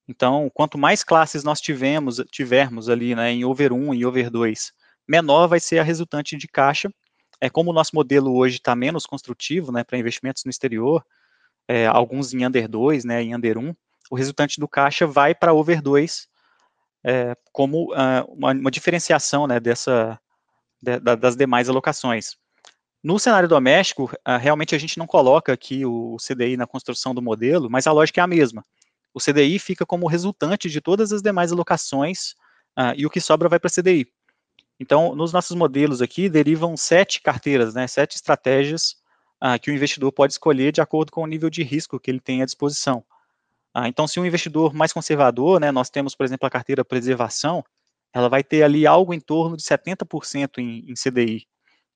[SPEAKER 2] Então, quanto mais classes nós tivemos, tivermos ali, né, em over 1 e over 2, menor vai ser a resultante de caixa. É como o nosso modelo hoje está menos construtivo, né, para investimentos no exterior, é, alguns em under 2, né, em under 1, o resultante do caixa vai para over 2, é, como uh, uma, uma, diferenciação, né, dessa, de, da, das demais alocações. No cenário doméstico, uh, realmente a gente não coloca aqui o CDI na construção do modelo, mas a lógica é a mesma. O CDI fica como resultante de todas as demais alocações uh, e o que sobra vai para CDI. Então, nos nossos modelos aqui, derivam sete carteiras, né, sete estratégias uh, que o investidor pode escolher de acordo com o nível de risco que ele tem à disposição. então, se um investidor mais conservador, né, nós temos, por exemplo, a carteira preservação, ela vai ter ali algo em torno de 70% em, em CDI.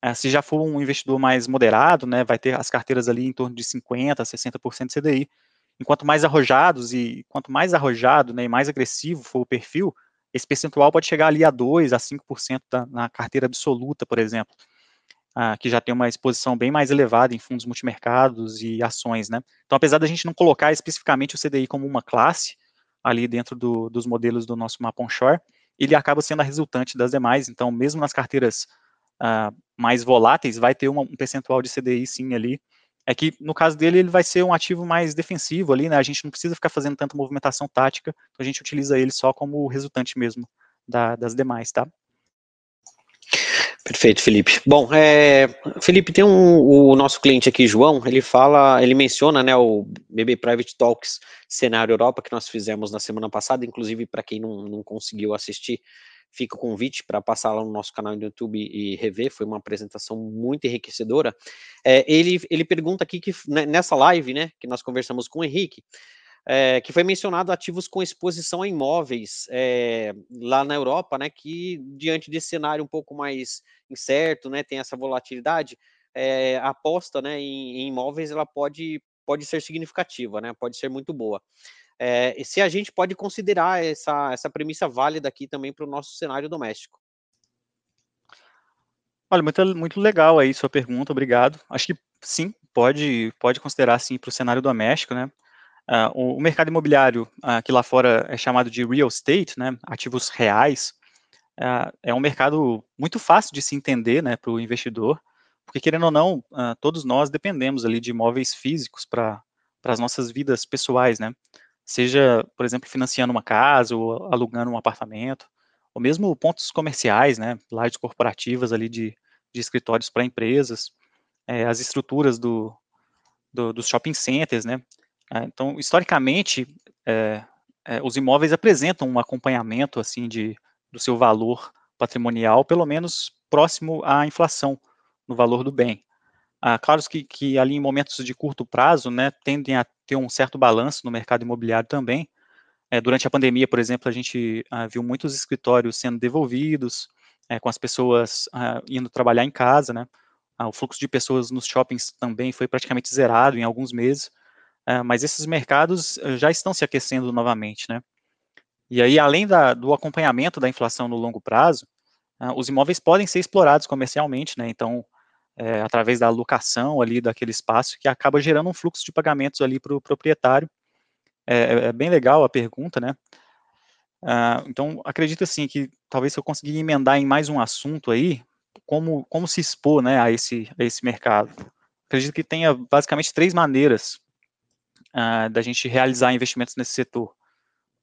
[SPEAKER 2] Uh, se já for um investidor mais moderado, né, vai ter as carteiras ali em torno de 50%, 60% de CDI. Enquanto mais arrojados e quanto mais arrojado né, e mais agressivo for o perfil, esse percentual pode chegar ali a 2% a 5% da, na carteira absoluta, por exemplo, uh, que já tem uma exposição bem mais elevada em fundos multimercados e ações. Né? Então, apesar da gente não colocar especificamente o CDI como uma classe ali dentro do, dos modelos do nosso mapa onshore, ele acaba sendo a resultante das demais. Então, mesmo nas carteiras uh, mais voláteis, vai ter uma, um percentual de CDI sim ali. É que no caso dele ele vai ser um ativo mais defensivo ali, né? A gente não precisa ficar fazendo tanta movimentação tática, então a gente utiliza ele só como resultante mesmo da, das demais, tá?
[SPEAKER 1] Perfeito, Felipe. Bom, é, Felipe, tem um, o nosso cliente aqui, João, ele fala, ele menciona, né, o BB Private Talks Cenário Europa que nós fizemos na semana passada, inclusive para quem não, não conseguiu assistir, fica o convite para passar lá no nosso canal do YouTube e rever, foi uma apresentação muito enriquecedora. É, ele, ele pergunta aqui que né, nessa live, né, que nós conversamos com o Henrique, é, que foi mencionado ativos com exposição a imóveis é, lá na Europa, né, que diante desse cenário um pouco mais incerto, né, tem essa volatilidade, é, a aposta, né, em, em imóveis ela pode pode ser significativa, né, pode ser muito boa. É, se a gente pode considerar essa, essa premissa válida aqui também para o nosso cenário doméstico.
[SPEAKER 2] Olha, muito, muito legal aí sua pergunta, obrigado. Acho que sim, pode, pode considerar sim para o cenário doméstico, né? Uh, o, mercado imobiliário, uh, que lá fora é chamado de real estate, né, ativos reais, uh, é um mercado muito fácil de se entender, né, para o investidor, porque querendo ou não, todos nós dependemos ali de imóveis físicos para as nossas vidas pessoais, né? seja, por exemplo, financiando uma casa ou alugando um apartamento, ou mesmo pontos comerciais, né, lajes corporativas ali de, de escritórios para empresas, é, as estruturas do, do, dos shopping centers, né, então, historicamente, é, é, os imóveis apresentam um acompanhamento, assim, de, do seu valor patrimonial, pelo menos próximo à inflação no valor do bem. Ah, claro que, que ali em momentos de curto prazo, né, tendem a ter um certo balanço no mercado imobiliário também. É, durante a pandemia, por exemplo, a gente ah, viu muitos escritórios sendo devolvidos, é, com as pessoas ah, indo trabalhar em casa, né? Ah, o fluxo de pessoas nos shoppings também foi praticamente zerado em alguns meses, mas esses mercados eh, já estão se aquecendo novamente, né? E aí, além da, do acompanhamento da inflação no longo prazo, ah, os imóveis podem ser explorados comercialmente, né? Então, é, através da alocação ali daquele espaço, que acaba gerando um fluxo de pagamentos ali para o proprietário. É, é, é, bem legal a pergunta, né? Ah, então, acredito assim que talvez se eu conseguir emendar em mais um assunto aí, como, como se expor né, a, esse, a esse mercado. Acredito que tenha basicamente três maneiras uh, da gente realizar investimentos nesse setor.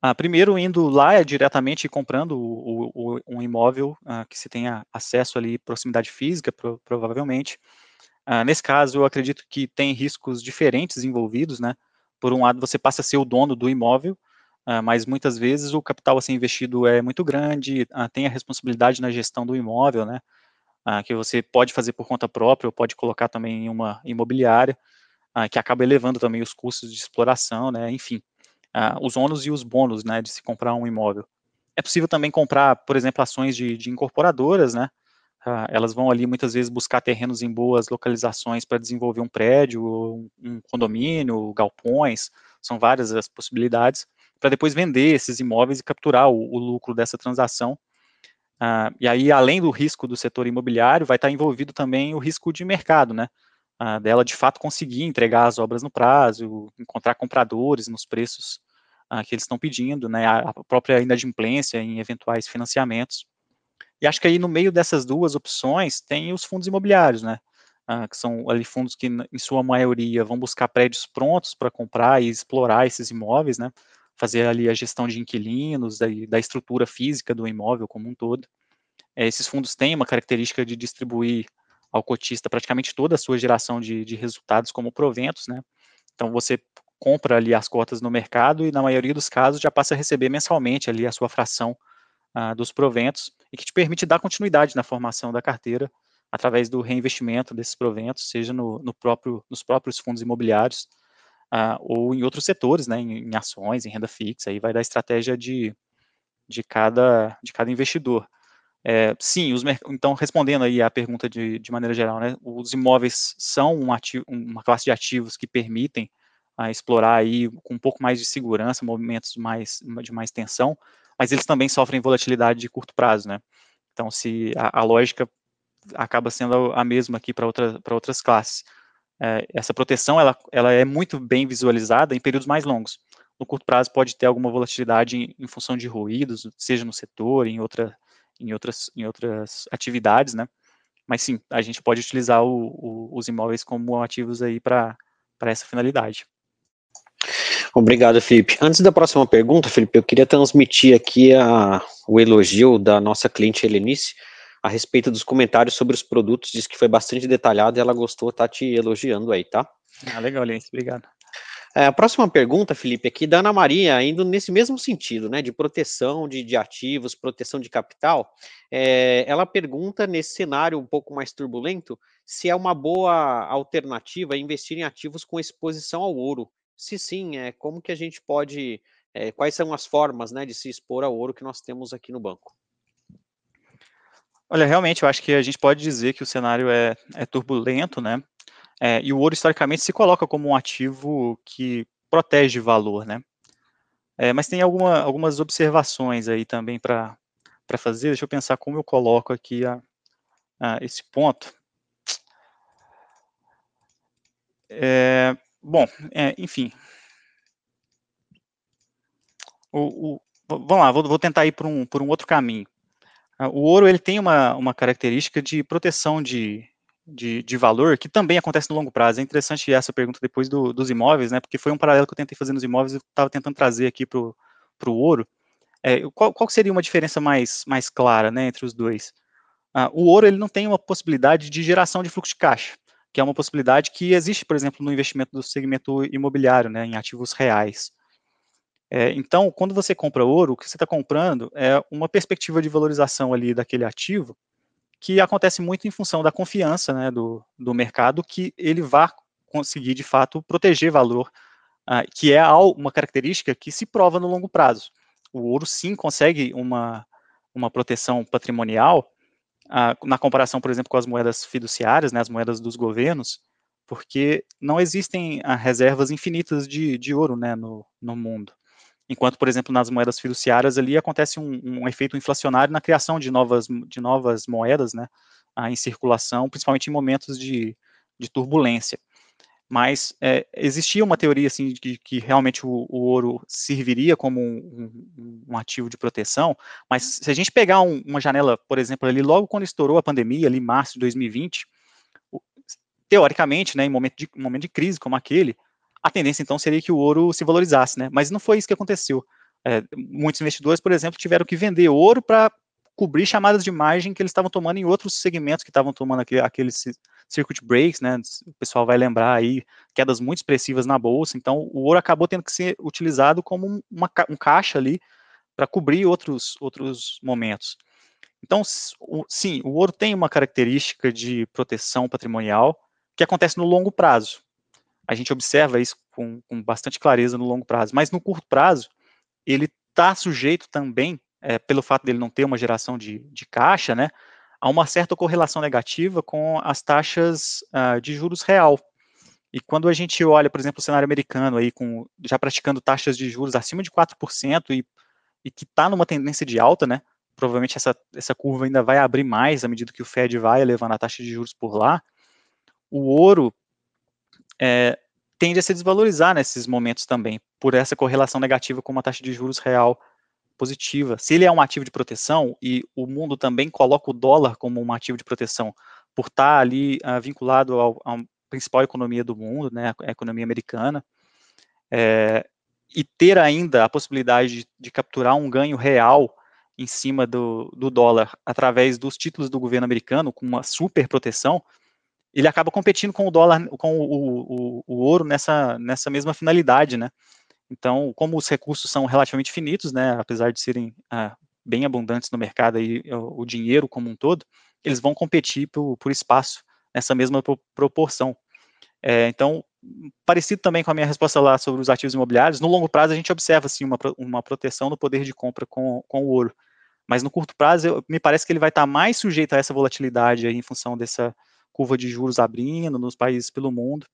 [SPEAKER 2] Uh, primeiro, indo lá é diretamente comprando o, o, um imóvel uh, que se tenha acesso ali, proximidade física, pro, provavelmente. nesse caso, eu acredito que tem riscos diferentes envolvidos, né? Por um lado, você passa a ser o dono do imóvel, mas muitas vezes o capital a ser investido é muito grande, tem a responsabilidade na gestão do imóvel, né? que você pode fazer por conta própria ou pode colocar também em uma imobiliária ah, que acaba elevando também os custos de exploração, né, enfim, ah, os ônus e os bônus, né, de se comprar um imóvel. É possível também comprar, por exemplo, ações de, de incorporadoras, né, ah, elas vão ali muitas vezes buscar terrenos em boas localizações para desenvolver um prédio, um, condomínio, galpões, são várias as possibilidades, para depois vender esses imóveis e capturar o, o lucro dessa transação. E aí, além do risco do setor imobiliário, vai estar envolvido também o risco de mercado, né? Dela de fato conseguir entregar as obras no prazo, encontrar compradores nos preços uh, que eles estão pedindo, né, a própria inadimplência em eventuais financiamentos. E acho que aí no meio dessas duas opções tem os fundos imobiliários, né, uh, que são ali fundos que em sua maioria vão buscar prédios prontos para comprar e explorar esses imóveis, né, fazer ali a gestão de inquilinos, da, da estrutura física do imóvel como um todo. É, esses fundos têm uma característica de distribuir ao cotista praticamente toda a sua geração de, de resultados como proventos, né? Então você compra ali as cotas no mercado e na maioria dos casos já passa a receber mensalmente ali a sua fração ah, dos proventos e que te permite dar continuidade na formação da carteira através do reinvestimento desses proventos, seja no, no próprio, nos próprios fundos imobiliários ah, ou em outros setores, né, em, em, ações, em renda fixa, aí vai da estratégia de, de, cada, de cada investidor. É, sim, os, então respondendo aí a pergunta de, de maneira geral, né, os imóveis são um ativo, uma classe de ativos que permitem a, ah, explorar aí com um pouco mais de segurança, movimentos mais, de mais tensão, mas eles também sofrem volatilidade de curto prazo, né? Então, se a, a lógica acaba sendo a mesma aqui para outra, outras classes. É, essa proteção ela, ela é muito bem visualizada em períodos mais longos. No curto prazo pode ter alguma volatilidade em, em função de ruídos, seja no setor, em outra em outras, em outras atividades, né? Mas sim, a gente pode utilizar o, o, os imóveis como ativos aí para essa finalidade.
[SPEAKER 1] Obrigado, Felipe. Antes da próxima pergunta, Felipe, eu queria transmitir aqui a, o elogio da nossa cliente Helenice a respeito dos comentários sobre os produtos, diz que foi bastante detalhado e ela gostou, tá te elogiando aí, tá?
[SPEAKER 2] Ah, legal, Helenice, obrigado.
[SPEAKER 1] É, a próxima pergunta, Felipe, aqui da Ana Maria, indo nesse mesmo sentido, né, de proteção de, de ativos, proteção de capital, é, ela pergunta, nesse cenário um pouco mais turbulento, se é uma boa alternativa investir em ativos com exposição ao ouro. Se sim, é, como que a gente pode, é, quais são as formas né, de se expor ao ouro que nós temos aqui no banco?
[SPEAKER 2] Olha, realmente, eu acho que a gente pode dizer que o cenário é, é turbulento, né? É, e o ouro, historicamente, se coloca como um ativo que protege valor, né? É, mas tem alguma, algumas observações aí também para fazer. Deixa eu pensar como eu coloco aqui a, a esse ponto. É, bom, é, enfim. O, o, vamos lá, vou, vou tentar ir por um, por um outro caminho. O ouro ele tem uma, uma característica de proteção de, de, de valor, que também acontece no longo prazo. É interessante essa pergunta depois do, dos imóveis, né? Porque foi um paralelo que eu tentei fazer nos imóveis e estava tentando trazer aqui para o ouro. É, qual, qual seria uma diferença mais, mais clara né, entre os dois? Ah, o ouro ele não tem uma possibilidade de geração de fluxo de caixa, que é uma possibilidade que existe, por exemplo, no investimento do segmento imobiliário, né, em ativos reais. É, então, quando você compra ouro, o que você está comprando é uma perspectiva de valorização ali daquele ativo que acontece muito em função da confiança né, do, do mercado que ele vá conseguir, de fato, proteger valor, uh, que é uma característica que se prova no longo prazo. O ouro, sim, consegue uma, uma proteção patrimonial, uh, na comparação, por exemplo, com as moedas fiduciárias, né, as moedas dos governos, porque não existem uh, reservas infinitas de, de ouro né, no, no mundo. Enquanto, por exemplo, nas moedas fiduciárias ali acontece um, um efeito inflacionário na criação de novas, de novas moedas, né, ah, em circulação, principalmente em momentos de, de turbulência. Mas é, existia uma teoria assim de que realmente o, o ouro serviria como um, um, um, ativo de proteção, mas se a gente pegar um, uma janela, por exemplo, ali logo quando estourou a pandemia, ali março de 2020, teoricamente, né, em momento de, momento de crise como aquele, a tendência então seria que o ouro se valorizasse, né? Mas não foi isso que aconteceu. É, muitos investidores, por exemplo, tiveram que vender ouro para cobrir chamadas de margem que eles estavam tomando em outros segmentos que estavam tomando aquele, aqueles circuit breaks, né? O pessoal vai lembrar aí quedas muito expressivas na bolsa. Então, o ouro acabou tendo que ser utilizado como uma, um caixa ali para cobrir outros outros momentos. Então, sim, o ouro tem uma característica de proteção patrimonial que acontece no longo prazo. A gente observa isso com, com bastante clareza no longo prazo, mas no curto prazo, ele está sujeito também, é, pelo fato dele não ter uma geração de, de caixa, né, a uma certa correlação negativa com as taxas uh, de juros real. E quando a gente olha, por exemplo, o cenário americano aí, com, já praticando taxas de juros acima de 4% e, e que está numa tendência de alta, né, provavelmente essa, essa curva ainda vai abrir mais à medida que o Fed vai elevando a taxa de juros por lá, o ouro é, tende a se desvalorizar nesses momentos também, por essa correlação negativa com uma taxa de juros real positiva. Se ele é um ativo de proteção e o mundo também coloca o dólar como um ativo de proteção, por estar ali uh, vinculado à principal economia do mundo, né, a economia americana, é, e ter ainda a possibilidade de, de, capturar um ganho real em cima do, do dólar através dos títulos do governo americano, com uma super proteção, ele acaba competindo com o dólar, com o, o, o, ouro nessa, nessa mesma finalidade, né? Então, como os recursos são relativamente finitos, né, apesar de serem ah, bem abundantes no mercado e o, o, dinheiro como um todo, eles vão competir por, por espaço nessa mesma proporção. É, então, parecido também com a minha resposta lá sobre os ativos imobiliários, no longo prazo a gente observa assim, uma, uma proteção no poder de compra com, com o ouro. Mas no curto prazo, eu, me parece que ele vai estar mais sujeito a essa volatilidade aí, em função dessa, curva de juros abrindo nos países pelo mundo,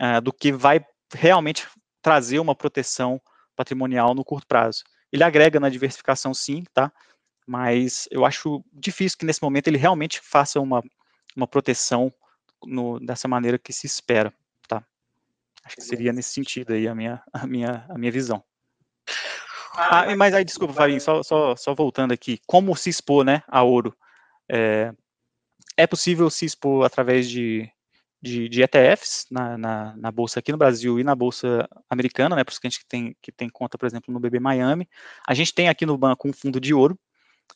[SPEAKER 2] uh, do que vai realmente trazer uma proteção patrimonial no curto prazo. Ele agrega na diversificação, sim, tá? Mas eu acho difícil que nesse momento ele realmente faça uma, uma proteção no, dessa maneira que se espera, tá? Acho que seria nesse sentido aí a minha, a minha, a minha visão. Ah, mas aí, desculpa, Fabinho, só, só, só voltando aqui, como se expor, né, a ouro? É, é possível se expor através de, de, de ETFs na, na, na, bolsa aqui no Brasil e na bolsa americana, né, para os clientes que tem, que tem conta, por exemplo, no BB Miami. A gente tem aqui no banco um fundo de ouro,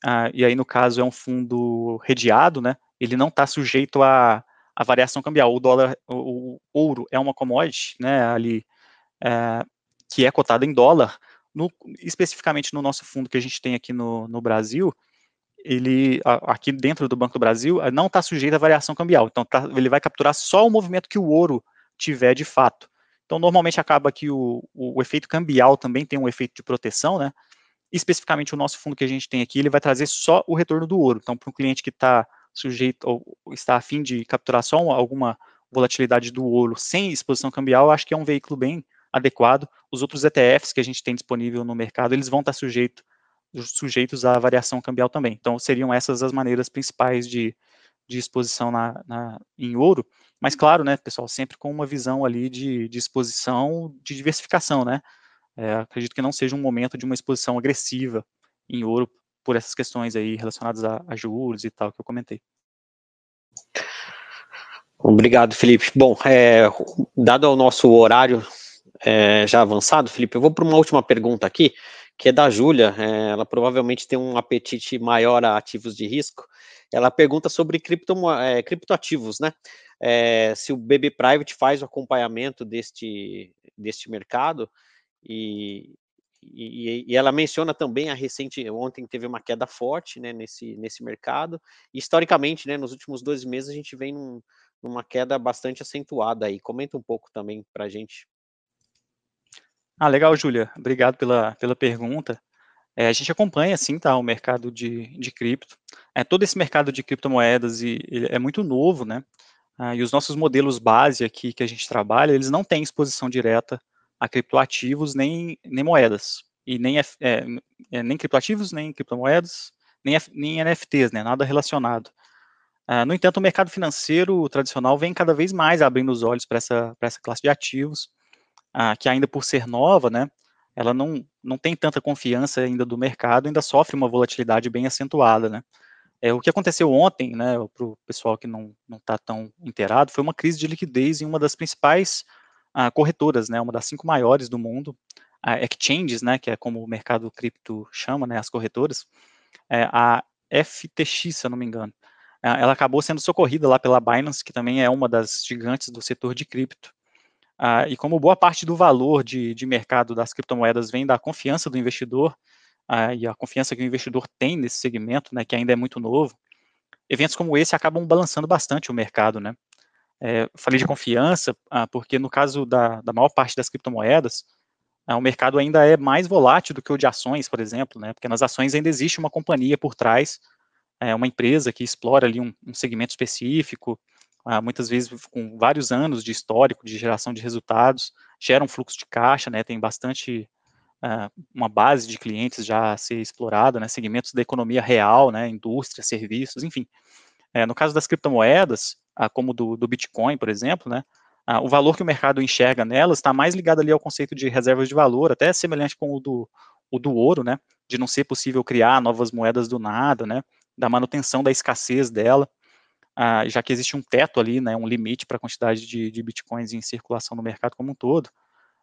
[SPEAKER 2] uh, e aí no caso é um fundo redeado, né, ele não está sujeito a, a variação cambial. O dólar, o, o, ouro é uma commodity, né, ali, uh, que é cotada em dólar, no, especificamente no nosso fundo que a gente tem aqui no, no Brasil, ele aqui dentro do Banco do Brasil não está sujeito à variação cambial. Então tá, ele vai capturar só o movimento que o ouro tiver de fato. Então normalmente acaba que o, o, o, efeito cambial também tem um efeito de proteção, né? Especificamente o nosso fundo que a gente tem aqui, ele vai trazer só o retorno do ouro. Então para um cliente que está sujeito ou está afim de capturar só alguma volatilidade do ouro sem exposição cambial, acho que é um veículo bem adequado. Os outros ETFs que a gente tem disponível no mercado, eles vão estar tá sujeitos sujeitos à variação cambial também. Então, seriam essas as maneiras principais de, de exposição na, na, em ouro, mas claro, né, pessoal, sempre com uma visão ali de, de exposição, de diversificação, né, é, acredito que não seja um momento de uma exposição agressiva em ouro por essas questões aí relacionadas a, a juros e tal que eu comentei.
[SPEAKER 1] Obrigado, Felipe. Bom, é, dado o nosso horário é, já avançado, Felipe, eu vou para uma última pergunta aqui, que é da Júlia, é, ela provavelmente tem um apetite maior a ativos de risco. Ela pergunta sobre cripto, é, criptoativos, né? É, se o BB Private faz o acompanhamento deste, deste mercado e, e, e, ela menciona também a recente, ontem teve uma queda forte né, nesse, nesse mercado. Historicamente, né, nos últimos dois meses, a gente vem num, numa queda bastante acentuada aí. Comenta um pouco também para a gente.
[SPEAKER 2] Ah, legal, Júlia. Obrigado pela, pela pergunta. É, a gente acompanha, sim, tá, o mercado de, de cripto. É, todo esse mercado de criptomoedas e, é muito novo, né? Ah, e os nossos modelos base aqui que a gente trabalha, eles não têm exposição direta a criptoativos nem, nem moedas. E nem, é, é, nem criptoativos, nem criptomoedas, nem, nem NFTs, né? Nada relacionado. Uh, no entanto, o mercado financeiro tradicional vem cada vez mais abrindo os olhos para essa, essa classe de ativos, uh, que ainda por ser nova, né, ela não, não tem tanta confiança ainda do mercado, ainda sofre uma volatilidade bem acentuada, né. É, o que aconteceu ontem, né, para o pessoal que não está tão inteirado, foi uma crise de liquidez em uma das principais uh, corretoras, né, uma das cinco maiores do mundo, a exchanges, né, que é como o mercado cripto chama, né, as corretoras, é, a FTX, se eu não me engano, ela acabou sendo socorrida lá pela Binance, que também é uma das gigantes do setor de cripto. Ah, e como boa parte do valor de, de, mercado das criptomoedas vem da confiança do investidor, ah, e a confiança que o investidor tem nesse segmento, né, que ainda é muito novo, eventos como esse acabam balançando bastante o mercado, né. É, falei de confiança, ah, porque no caso da, da maior parte das criptomoedas, ah, o mercado ainda é mais volátil do que o de ações, por exemplo, né, porque nas ações ainda existe uma companhia por trás é, uma empresa que explora ali um, um segmento específico, muitas vezes com vários anos de histórico de geração de resultados, gera um fluxo de caixa, né, tem bastante ah, uma base de clientes já a ser explorada, né, segmentos da economia real, né, indústria, serviços, enfim. É, no caso das criptomoedas, ah, como do, do Bitcoin, por exemplo, né, ah, o valor que o mercado enxerga nelas está mais ligado ali ao conceito de reservas de valor, até semelhante com o do, o do ouro, né, de não ser possível criar novas moedas do nada, né, da manutenção da escassez dela, ah, já que existe um teto ali, né, um limite para a quantidade de, de, bitcoins em circulação no mercado como um todo,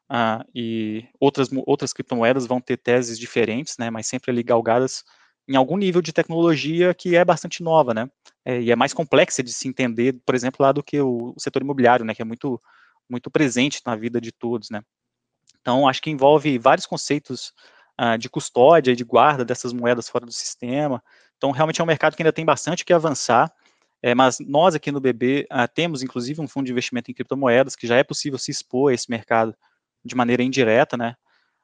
[SPEAKER 2] ah, e outras, outras criptomoedas vão ter teses diferentes, né, mas sempre ali galgadas em algum nível de tecnologia que é bastante nova, né, é, e é mais complexa de se entender, por exemplo, lá do que o, o setor imobiliário, né, que é muito, muito presente na vida de todos, né. Então, acho que envolve vários conceitos uh, de custódia e de guarda dessas moedas fora do sistema, então, realmente é um mercado que ainda tem bastante que avançar, é, mas nós aqui no BB ah, temos, inclusive, um fundo de investimento em criptomoedas, que já é possível se expor a esse mercado de maneira indireta, né?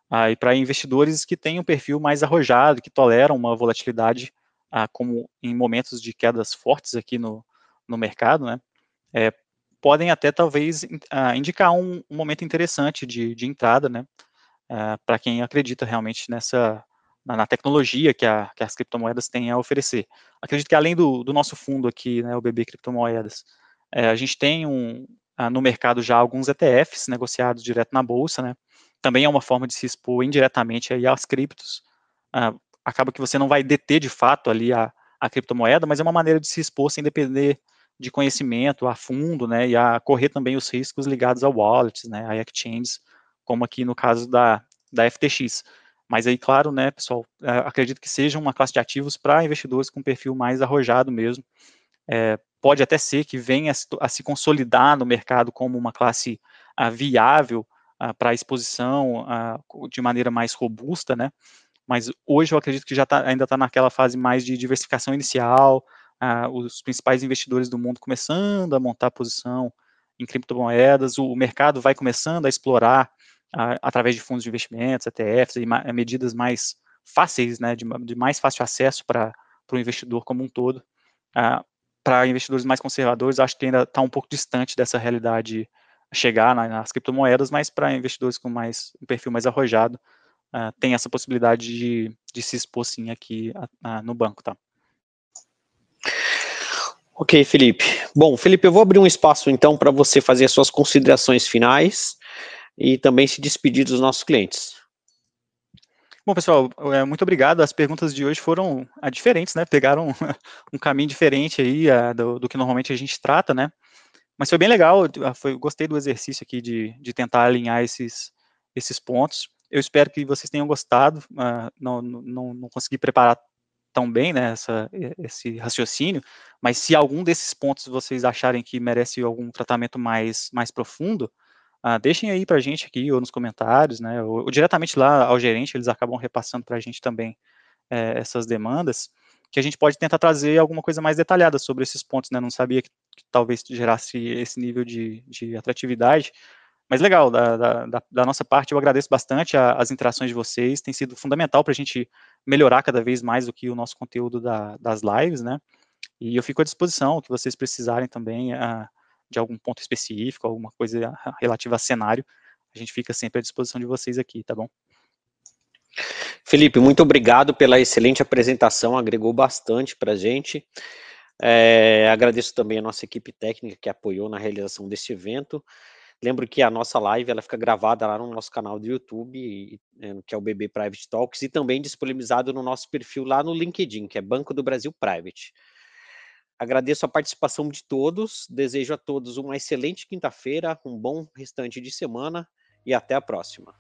[SPEAKER 2] Ah, e para investidores que têm um perfil mais arrojado, que toleram uma volatilidade, ah, como em momentos de quedas fortes aqui no, no mercado, né? É, podem até, talvez, ah, indicar um, um, momento interessante de, de entrada, né? Ah, para quem acredita realmente nessa na, na tecnologia que, a, que, as criptomoedas têm a oferecer. Acredito que além do, do nosso fundo aqui, né, o BB Criptomoedas, é, a gente tem um, no mercado já alguns ETFs negociados direto na bolsa, né? Também é uma forma de se expor indiretamente aí às criptos. Ah, acaba que você não vai deter de fato ali a, a criptomoeda, mas é uma maneira de se expor sem depender de conhecimento a fundo, né? E a correr também os riscos ligados a wallets, né? A exchanges, como aqui no caso da, da FTX. Mas aí, claro, né, pessoal, é, acredito que seja uma classe de ativos para investidores com perfil mais arrojado mesmo. É, pode até ser que venha a se consolidar no mercado como uma classe a, viável para exposição de maneira mais robusta, né? Mas hoje eu acredito que já tá, ainda está naquela fase mais de diversificação inicial, os principais investidores do mundo começando a montar posição em criptomoedas, o mercado vai começando a explorar através de fundos de investimentos, ETFs, e medidas mais fáceis, né, de, de mais fácil acesso para o investidor como um todo. Uh, para investidores mais conservadores, acho que ainda está um pouco distante dessa realidade chegar na, nas criptomoedas, mas para investidores com mais um perfil mais arrojado, uh, tem essa possibilidade de, de se expor sim aqui no banco, tá?
[SPEAKER 1] Ok, Felipe. Bom, Felipe, eu vou abrir um espaço então para você fazer as suas considerações finais e também se despedir dos nossos clientes.
[SPEAKER 2] Bom, pessoal, é, muito obrigado. As perguntas de hoje foram ah, diferentes, né? Pegaram um caminho diferente aí ah, do, que normalmente a gente trata, né? Mas foi bem legal, ah, foi, gostei do exercício aqui de, de tentar alinhar esses, esses pontos. Eu espero que vocês tenham gostado. não, não, não consegui preparar tão bem né, essa, esse raciocínio, mas se algum desses pontos vocês acharem que merece algum tratamento mais, mais profundo, ah, deixem aí para a gente aqui, ou nos comentários, né, ou, ou, diretamente lá ao gerente, eles acabam repassando para a gente também é, essas demandas, que a gente pode tentar trazer alguma coisa mais detalhada sobre esses pontos, né, não sabia que, que talvez gerasse esse nível de, de atratividade, mas legal, da, da, da, nossa parte eu agradeço bastante a, as interações de vocês, tem sido fundamental para a gente melhorar cada vez mais o que o nosso conteúdo da, das lives, né, e eu fico à disposição, que vocês precisarem também, a, de algum ponto específico, alguma coisa relativa a cenário, a gente fica sempre à disposição de vocês aqui, tá bom?
[SPEAKER 1] Felipe, muito obrigado pela excelente apresentação, agregou bastante para a gente. É, agradeço também a nossa equipe técnica que apoiou na realização deste evento. Lembro que a nossa live ela fica gravada lá no nosso canal do YouTube, é, que é o BB Private Talks, e também disponibilizado no nosso perfil lá no LinkedIn, que é Banco do Brasil Private. Agradeço a participação de todos, desejo a todos uma excelente quinta-feira, um bom restante de semana e até a próxima.